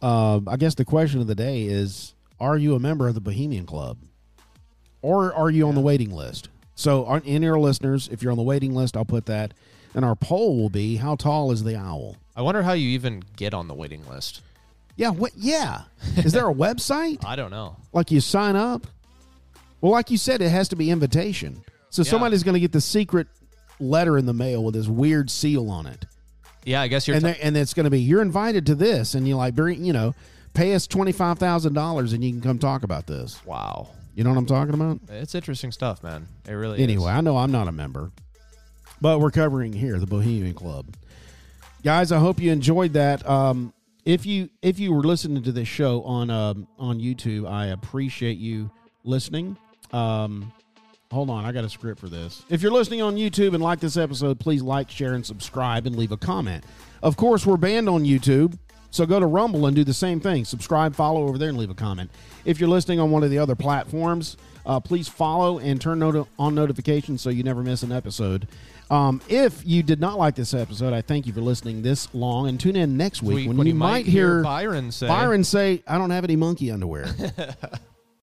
Uh, I guess the question of the day is: Are you a member of the Bohemian Club, or are you on the waiting list? So, on- any of our listeners, if you're on the waiting list, I'll put that. And our poll will be: How tall is the owl? I wonder how you even get on the waiting list. Yeah, what? Yeah, is there a website I don't know. like you sign up? Well, like you said, it has to be invitation. So Yeah. somebody's going to get the secret letter in the mail with this weird seal on it. Yeah, I guess you're. and t- and it's going to be you're invited to this, and you like bring you know pay us twenty five thousand dollars, and you can come talk about this. wow, You know what I'm talking about? it's interesting stuff, man. It really. Anyway, is. I know I'm not a member, but we're covering here the Bohemian Club, guys. I hope you enjoyed that. Um, if you if you were listening to this show on um, on YouTube, I appreciate you listening. Um, hold on, I got a script for this. If you're listening on YouTube and like this episode, please like, share, and subscribe, and leave a comment. Of course, we're banned on YouTube. So go to Rumble and do the same thing. Subscribe, follow over there, and leave a comment. If you're listening on one of the other platforms, uh, please follow and turn noti- on notifications so you never miss an episode. Um, if you did not like this episode, I thank you for listening this long, and tune in next week We- when, you might hear Byron say- Byron say, "I don't have any monkey underwear."